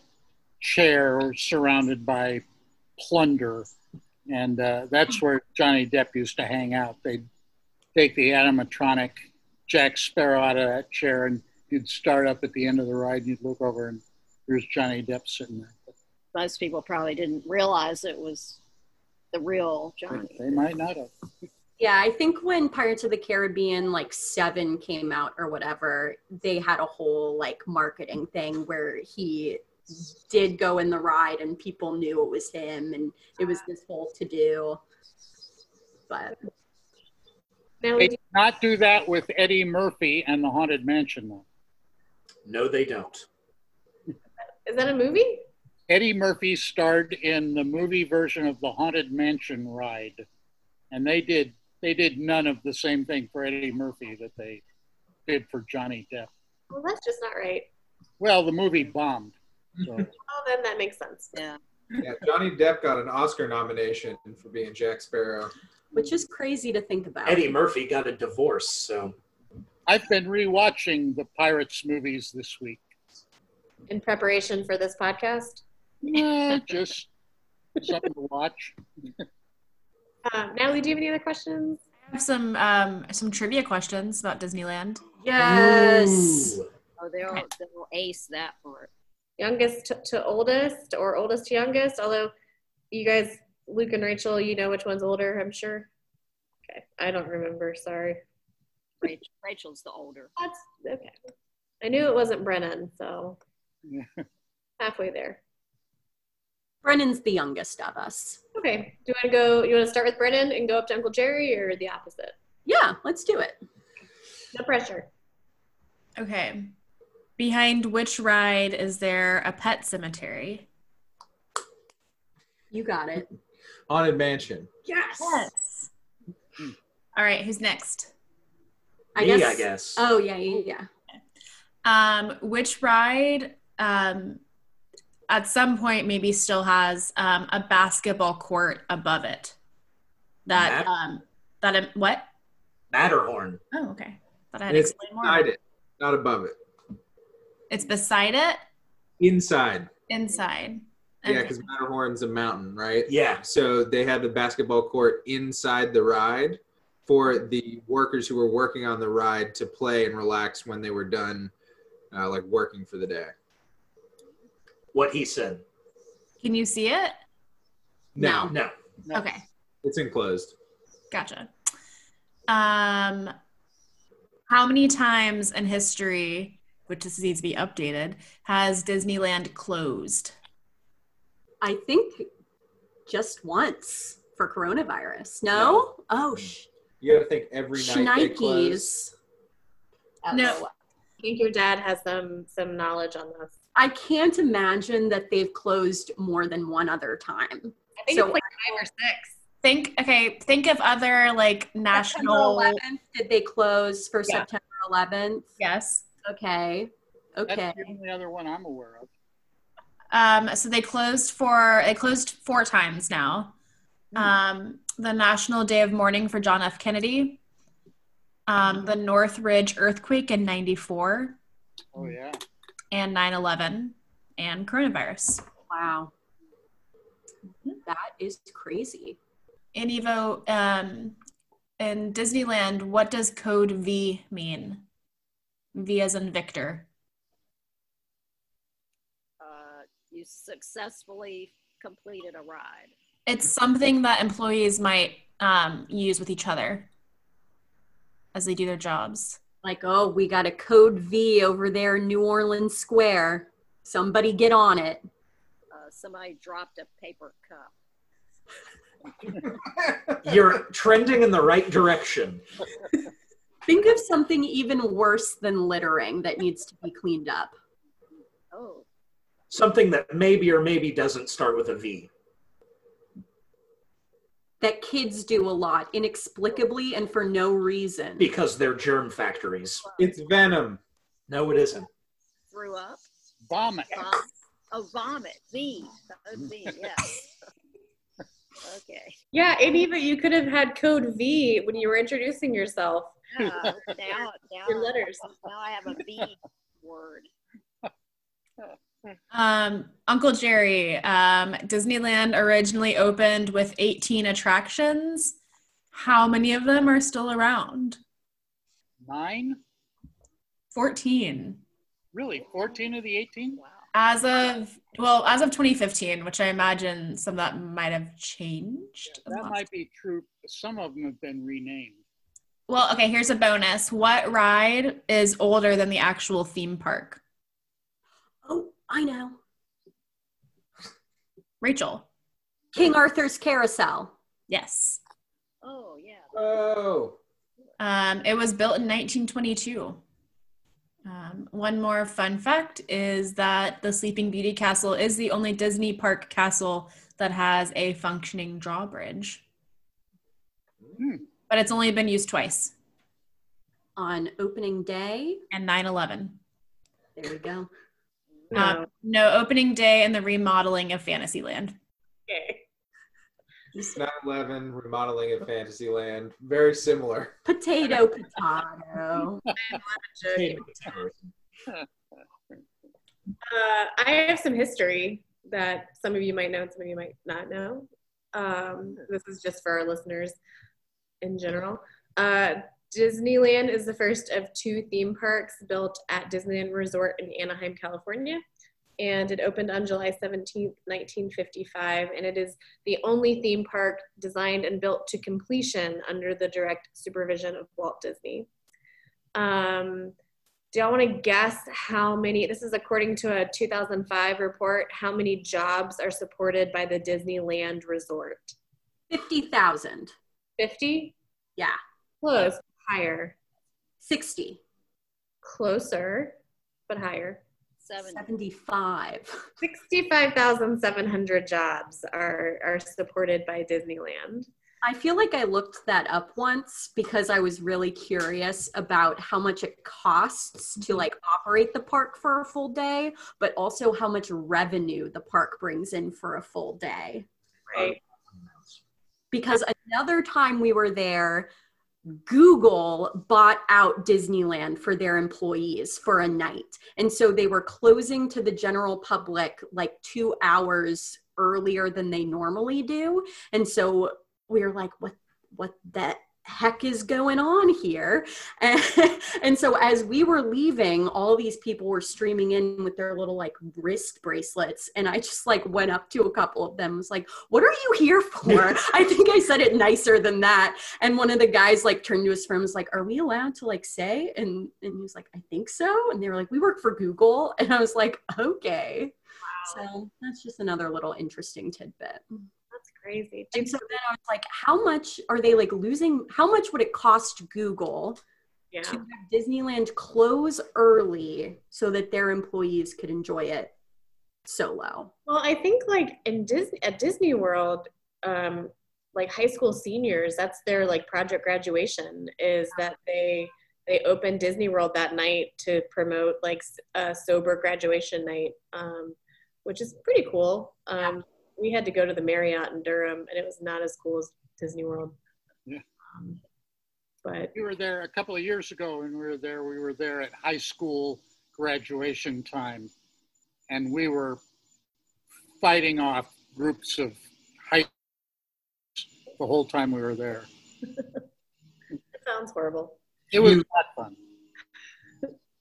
chair surrounded by plunder. And uh, that's where Johnny Depp used to hang out. They'd take the animatronic Jack Sparrow out of that chair, and you'd start up at the end of the ride, and you'd look over, and there's Johnny Depp sitting there. Most people probably didn't realize it was the real Johnny. They might not have. Yeah, I think when Pirates of the Caribbean like 7 came out or whatever, they had a whole like marketing thing where he did go in the ride and people knew it was him and it was this whole to do. But Now, They do did not do that with Eddie Murphy and the Haunted Mansion, though. No, they don't. is that a movie? Eddie Murphy starred in the movie version of the Haunted Mansion ride, and they did they did none of the same thing for Eddie Murphy that they did for Johnny Depp. Well, that's just not right. Well, the movie bombed. So Oh, then that makes sense. Yeah. Yeah, Johnny Depp got an Oscar nomination for being Jack Sparrow. which is crazy to think about. Eddie Murphy got a divorce, so I've been rewatching the Pirates movies this week. In preparation for this podcast. Eh, just something to watch. Um, Natalie, do you have any other questions? I have some um, some trivia questions about Disneyland. Yes. Ooh. Oh, they'll, they'll ace that part. Youngest to, to oldest or oldest to youngest? Although you guys, Luke and Rachel, you know which one's older, I'm sure. Okay. I don't remember. Sorry. Rachel, Rachel's the older. That's okay. I knew it wasn't Brennan, so halfway there. Brennan's the youngest of us. Okay. Do you want to go? You want to start with Brennan and go up to Uncle Jerry, or the opposite? Yeah, let's do it. No pressure. Okay. Behind which ride is there a pet cemetery? You got it. Haunted Mansion. Yes. Yes. All right, who's next? I Me, guess. I guess. Oh yeah, yeah, yeah. Um, which ride um, at some point maybe still has um, a basketball court above it? That Matt? um, that um, what? Matterhorn. Oh, okay. Thought I had to It's explain more. beside it, not above it. It's beside it, Inside. inside. Yeah, Okay. because Matterhorn's a mountain, right? Yeah. So they had the basketball court inside the ride for the workers who were working on the ride to play and relax when they were done, uh, like working for the day. What he said. Can you see it? No, No. No. Okay. it's enclosed. Gotcha. Um, how many times in history which this needs to be updated, has Disneyland closed? I think just once for coronavirus. No? Oh, sh- You got to think every night they close. Schneikes. No. I think your dad has some some knowledge on this. I can't imagine that they've closed more than one other time. I think So- it's like five or six. Think okay, think of other like national. September national 11th, did they close for Yeah. September 11th? Yes. Okay. Okay. That's the only other one I'm aware of. Um, so they closed for they closed four times now. Hmm. Um, the National Day of Mourning for John F. Kennedy, um, the Northridge earthquake in '94, Oh yeah. And 9/11, and coronavirus. Wow. That is crazy. In Evo, um, in Disneyland, what does code V mean? V as in Victor. Uh, you successfully completed a ride. It's something that employees might um, use with each other as they do their jobs. Like, oh, we got a code V over there in New Orleans Square. Somebody get on it. Uh, somebody dropped a paper cup. You're trending in the right direction. Think of something even worse than littering that needs to be cleaned up. Oh, Something that maybe or maybe doesn't start with a V. That kids do a lot, inexplicably and for no reason. Because they're germ factories. It's Venom. No, it isn't. threw up. Vomit. Vom- oh, vomit. V. V. Yes. okay. Yeah, and even you could have had code V when you were introducing yourself. Yeah, now, now, Your letters. now I have a V word. Um, Uncle Jerry, um, Disneyland originally opened with 18 attractions. How many of them are still around? Nine? 14. Really? 14 of the 18? Wow. As of, well, as of 2015, which I imagine some of that might have changed. That might be true. Some of them have been renamed. Well, okay, here's a bonus. What ride is older than the actual theme park? I know. Rachel. King Arthur's Carousel. Yes. Oh, yeah. Oh. Um, it was built in 1922. Um, one more fun fact is that the Sleeping Beauty Castle is the only Disney park castle that has a functioning drawbridge. Hmm. But it's only been used twice On opening day, and 9 11. there we go. No. Um, no opening day and the remodeling of Fantasyland. okay. 9/11 remodeling of Fantasyland. Very similar. Potato, potato. Uh, I have some history that some of you might know and some of you might not know. Um, this is just for our listeners in general. Uh, Disneyland is the first of two theme parks built at Disneyland Resort in Anaheim, California. And it opened on July 17, 1955. And it is the only theme park designed and built to completion under the direct supervision of Walt Disney. Um, do y'all want to guess how many? This is according to a 2005 report. How many jobs are supported by the Disneyland Resort? 50,000. 50? Yeah. Close. Higher. 60. Closer, but higher. Seven. 75. 65,700 jobs are, are supported by Disneyland. I feel like I looked that up once because I was really curious about how much it costs to mm-hmm. like operate the park for a full day, but also how much revenue the park brings in for a full day. Right. Because another time we were there, Google bought out Disneyland for their employees for a night. And so they were closing to the general public like two hours earlier than they normally do. And so we were like, what what the heck is going on here? And, and so as we were leaving, all these people were streaming in with their little like wrist bracelets. And I just like went up to a couple of them, was like, what are you here for? I think I said it nicer than that. And one of the guys like turned to his friend was like, are we allowed to like say? And, and he was like, I think so. And they were like, we work for Google. And I was like, okay. Wow. So that's just another little interesting tidbit crazy. And so then I was like, how much are they like losing? How much would it cost Google yeah. to have Disneyland close early so that their employees could enjoy it solo? Well, I think like in Disney at Disney World, um, like high school seniors, that's their like project graduation is that they they open Disney World that night to promote like a sober graduation night, um, which is pretty cool. Um, yeah we had to go to the Marriott in Durham, and it was not as cool as Disney World. Yeah. Um, but we were there a couple of years ago, and we were there. We were there at high school graduation time, and we were fighting off groups of high the whole time we were there. it sounds horrible. It was not fun.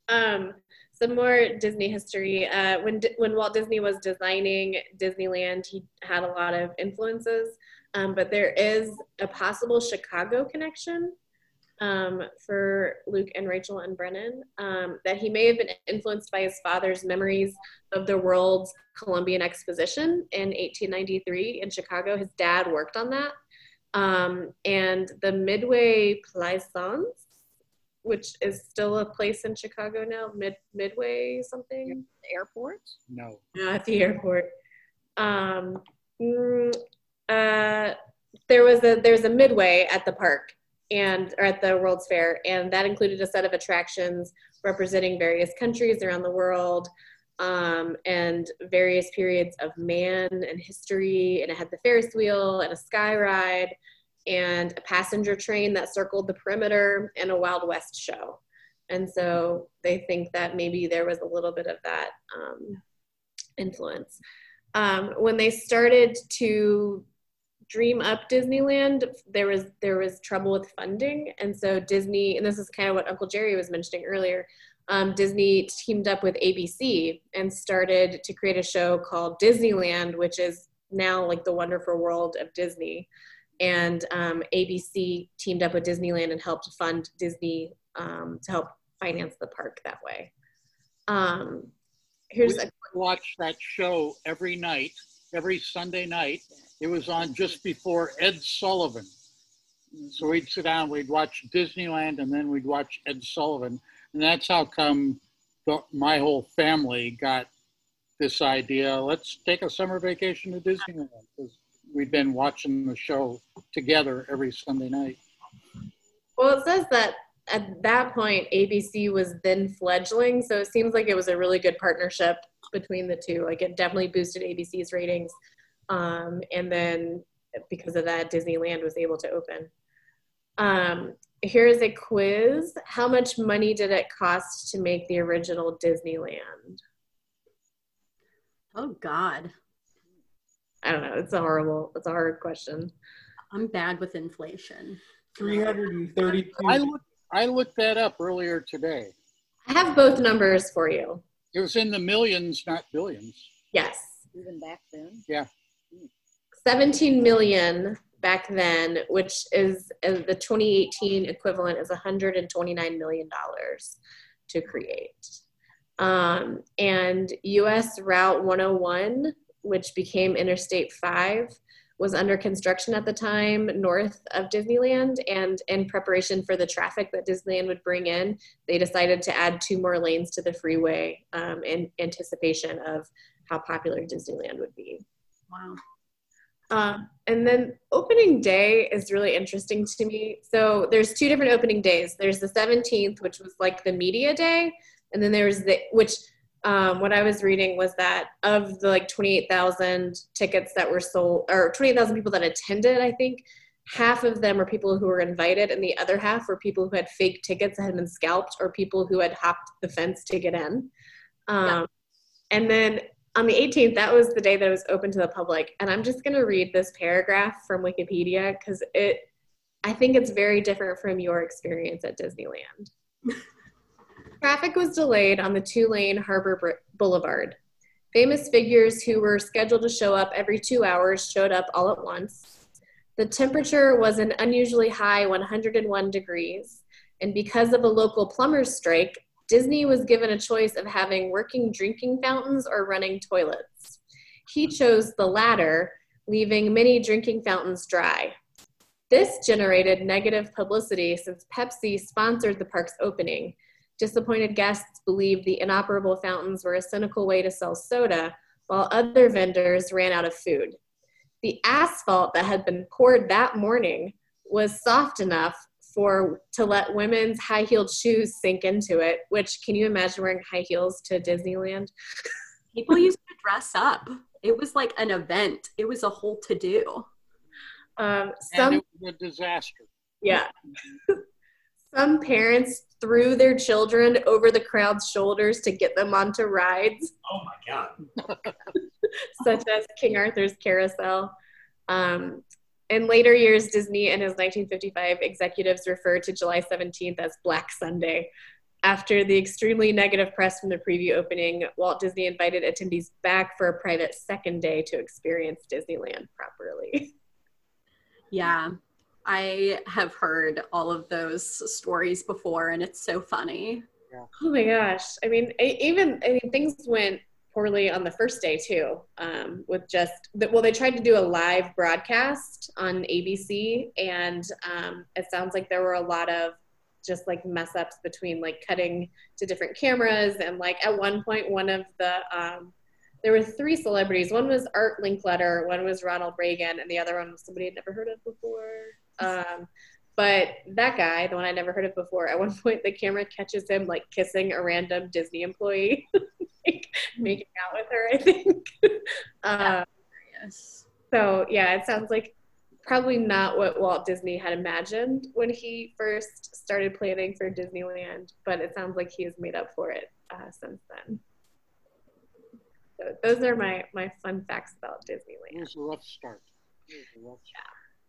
Um, some more Disney history. Uh, when when Walt Disney was designing Disneyland, he had a lot of influences, um, but there is a possible Chicago connection um, for Luke and Rachel and Brennan. Um, that he may have been influenced by his father's memories of the World's Columbian Exposition in 1893 in Chicago. His dad worked on that, um, and the Midway Plaisance which is still a place in Chicago now, Mid Midway something. The airport? No. Not the airport. Um, mm, uh, there was a there's a Midway at the park and or at the World's Fair, and that included a set of attractions representing various countries around the world. Um, and various periods of man and history, and it had the Ferris wheel and a sky ride, and a passenger train that circled the perimeter and a Wild West show. And so they think that maybe there was a little bit of that um, influence. Um, when they started to dream up Disneyland, there was there was trouble with funding, and so Disney, and this is kind of what Uncle Jerry was mentioning earlier. Um, Disney teamed up with ABC and started to create a show called Disneyland, which is now like the wonderful world of Disney and um, ABC teamed up with Disneyland and helped fund Disney um, to help finance the park that way. Um, here's we a watch that show every night, every Sunday night. It was on just before Ed Sullivan. So we'd sit down, we'd watch Disneyland, and then we'd watch Ed Sullivan, and that's how come the, my whole family got this idea. Let's take a summer vacation to Disneyland we'd been watching the show together every Sunday night. Well, it says that at that point, ABC was then fledgling, so it seems like it was a really good partnership between the two. Like it definitely boosted ABC's ratings, um, and then because of that, Disneyland was able to open. Um, here's a quiz: How much money did it cost to make the original Disneyland? Oh God. I don't know. It's a horrible. It's a hard question. I'm bad with inflation. Three hundred and thirty. I looked. I looked that up earlier today. I have both numbers for you. It was in the millions, not billions. Yes. Even back then. Yeah. 17 million back then, which is uh, the 2018 equivalent is 129 million dollars to create. Um, and US Route 101 which became Interstate 5, was under construction at the time north of Disneyland. And in preparation for the traffic that Disneyland would bring in, they decided to add two more lanes to the freeway um, in anticipation of how popular Disneyland would be. Wow. Uh, and then opening day is really interesting to me. So there's two different opening days. There's the 17th, which was like the media day, and then there's the which um, what I was reading was that of the like 28,000 tickets that were sold, or 28,000 people that attended, I think half of them were people who were invited, and the other half were people who had fake tickets that had been scalped, or people who had hopped the fence to get in. Um, yeah. And then on the 18th, that was the day that it was open to the public. And I'm just going to read this paragraph from Wikipedia because it I think it's very different from your experience at Disneyland. Traffic was delayed on the two lane Harbor Boulevard. Famous figures who were scheduled to show up every two hours showed up all at once. The temperature was an unusually high 101 degrees, and because of a local plumber's strike, Disney was given a choice of having working drinking fountains or running toilets. He chose the latter, leaving many drinking fountains dry. This generated negative publicity since Pepsi sponsored the park's opening. Disappointed guests believed the inoperable fountains were a cynical way to sell soda, while other vendors ran out of food. The asphalt that had been poured that morning was soft enough for to let women's high-heeled shoes sink into it, which can you imagine wearing high heels to Disneyland? People used to dress up. It was like an event. It was a whole to-do. Um, And some it was a disaster. Yeah. Some parents threw their children over the crowd's shoulders to get them onto rides, Oh my god. such as King Arthur's Carousel. Um, in later years, Disney and his 1955 executives referred to July 17th as Black Sunday. After the extremely negative press from the preview opening, Walt Disney invited attendees back for a private second day to experience Disneyland properly. Yeah. I have heard all of those stories before and it's so funny. Oh my gosh. I mean, even, I mean, things went poorly on the first day too, um, with just, well, they tried to do a live broadcast on ABC, and um, it sounds like there were a lot of just like mess ups between like cutting to different cameras. And like at one point, one of the, um, there were three celebrities. One was Art Linkletter, one was Ronald Reagan, and the other one was somebody I'd never heard of before. Um, but that guy, the one I never heard of before, at one point the camera catches him like kissing a random Disney employee, like, making out with her, I think. uh, Yes. so yeah, it sounds like probably not what Walt Disney had imagined when he first started planning for Disneyland, but it sounds like he has made up for it uh, since then. So those are my my fun facts about It Disneyland. was a rough start. It a rough start.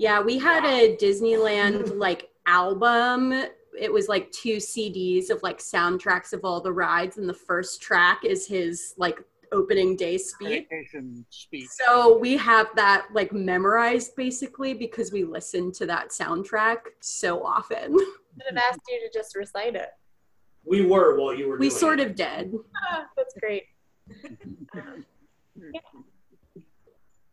Yeah, we had a Disneyland like album. It was like two CDs of like soundtracks of all the rides, and the first track is his like opening day speech. Speech. So we have that like memorized basically because we listen to that soundtrack so often. should have asked you to just recite it. We were while you were We doing sort it. of did. Ah, that's great. Um,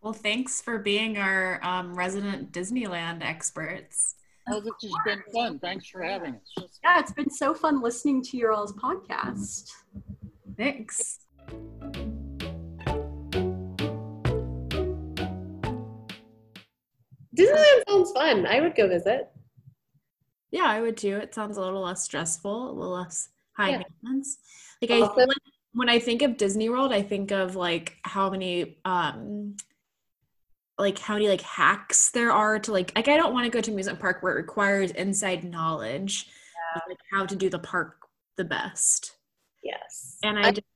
Well, thanks for being our um, resident Disneyland experts. Oh, this has been fun. Thanks for having us. Yeah, it's been so fun listening to your all's podcast. Thanks. Disneyland sounds fun. I would go visit. Yeah, I would too. It sounds a little less stressful, a little less high Yeah. maintenance. Like I Also- when, when I think of Disney World, I think of like how many um like how many like hacks there are to like like I don't want to go to amusement park where it requires inside knowledge of, like how to do the park the best. Yes. And I, just,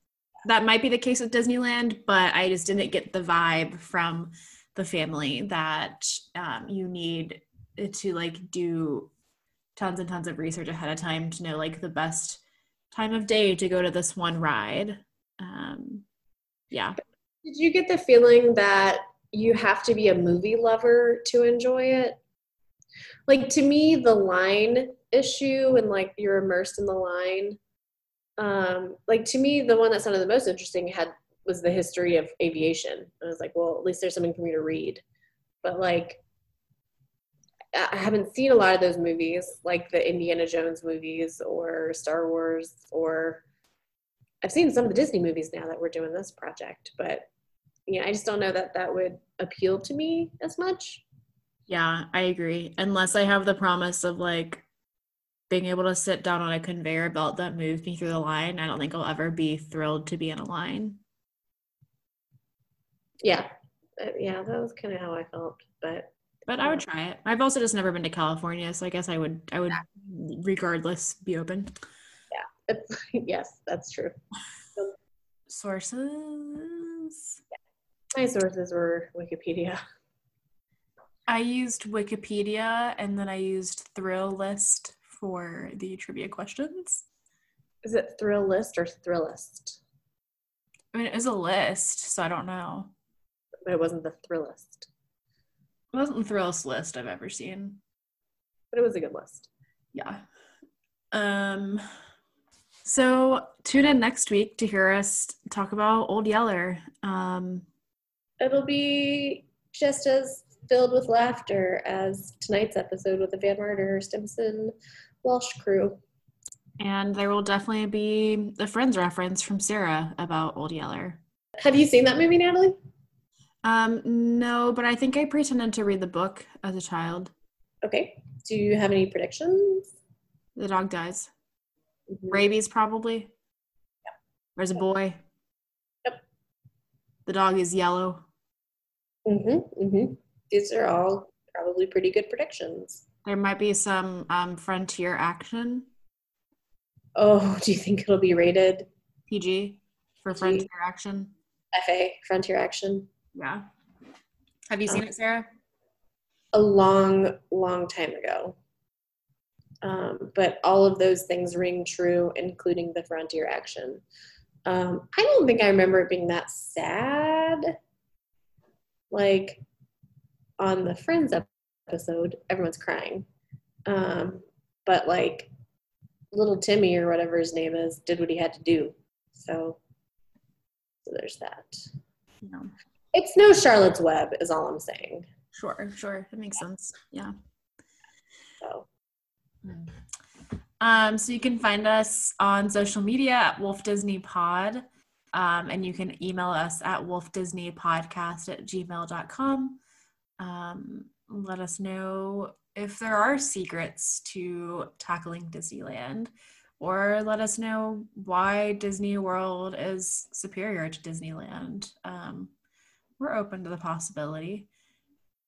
that might be the case with Disneyland, but I just didn't get the vibe from the family that um, you need to like do tons and tons of research ahead of time to know like the best time of day to go to this one ride. Um, yeah. Did you get the feeling that you have to be a movie lover to enjoy it? Like to me, the line issue and like you're immersed in the line. Um, like to me, the one that sounded the most interesting had was the history of aviation. I was like, well, at least there's something for me to read. But like, I haven't seen a lot of those movies, like the Indiana Jones movies or Star Wars, or I've seen some of the Disney movies now that we're doing this project, but yeah, I just don't know that that would appeal to me as much. Yeah, I agree. Unless I have the promise of like being able to sit down on a conveyor belt that moves me through the line, I don't think I'll ever be thrilled to be in a line. Yeah, Uh, yeah, that was kind of how I felt. But But I would try it. I've also just never been to California, so I guess I would I would regardless be open. Yeah. yes, that's true. Sources. My sources were Wikipedia. I used Wikipedia and then I used Thrill List for the trivia questions. Is it Thrill List or Thrillist? I mean, it is a list, so I don't know. But it wasn't the Thrillist. It wasn't the thrillest list I've ever seen. But it was a good list. Yeah. Um. So tune in next week to hear us talk about Old Yeller. Um. It'll be just as filled with laughter as tonight's episode with the Van Marder Stimson Walsh crew. And there will definitely be a Friends reference from Sarah about Old Yeller. Have you seen that movie, Natalie? Um, no, but I think I pretended to read the book as a child. Okay. Do you have any predictions? The dog dies. Mhm. Rabies, probably. Yep. There's a boy. Yep. The dog is yellow. Mm-hmm. Mm-hmm. These are all probably pretty good predictions. There might be some um, frontier action. Oh, do you think it'll be rated PG for PG. frontier action. FA Frontier Action? Yeah. Have you seen it, Sarah? A long, long time ago. Um, but all of those things ring true, including the Frontier Action. Um, I don't think I remember it being that sad. Like on the Friends episode, everyone's crying. Um, but like little Timmy or whatever his name is did what he had to do. So, so there's that. No. It's no Charlotte's Web, is all I'm saying. Sure, sure. That makes sense. Yeah. So Um, so you can find us on social media at Wolf Disney Pod. Um, and you can email us at wolfdisneypodcast at gmail.com. Um, let us know if there are secrets to tackling Disneyland, or let us know why Disney World is superior to Disneyland. Um, we're open to the possibility.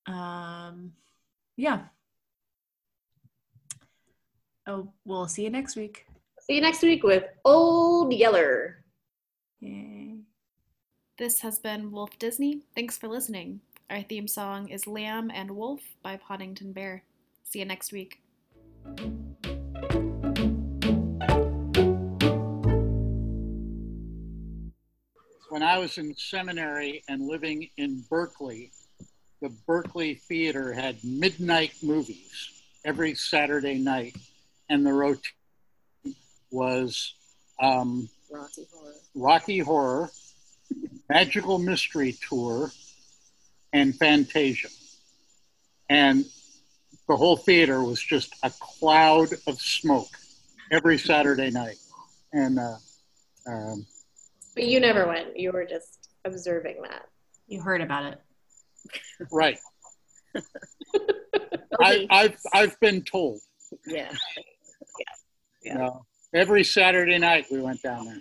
Um, yeah. Oh, we'll see you next week. see you next week with Old Yeller. Yay. This has been Wolf Disney. Thanks for listening. Our theme song is Lamb and Wolf by Poddington Bear. See you next week. When I was in seminary and living in Berkeley, the Berkeley Theater had midnight movies every Saturday night, and the rotation was um, Rocky Horror. Rocky Horror, Magical Mystery Tour, and Fantasia. And the whole theater was just a cloud of smoke every Saturday night. And uh, um, But you never went. You were just observing that. You heard about it. right, I, I've I've been told. Yeah. You know, every Saturday night we went down there.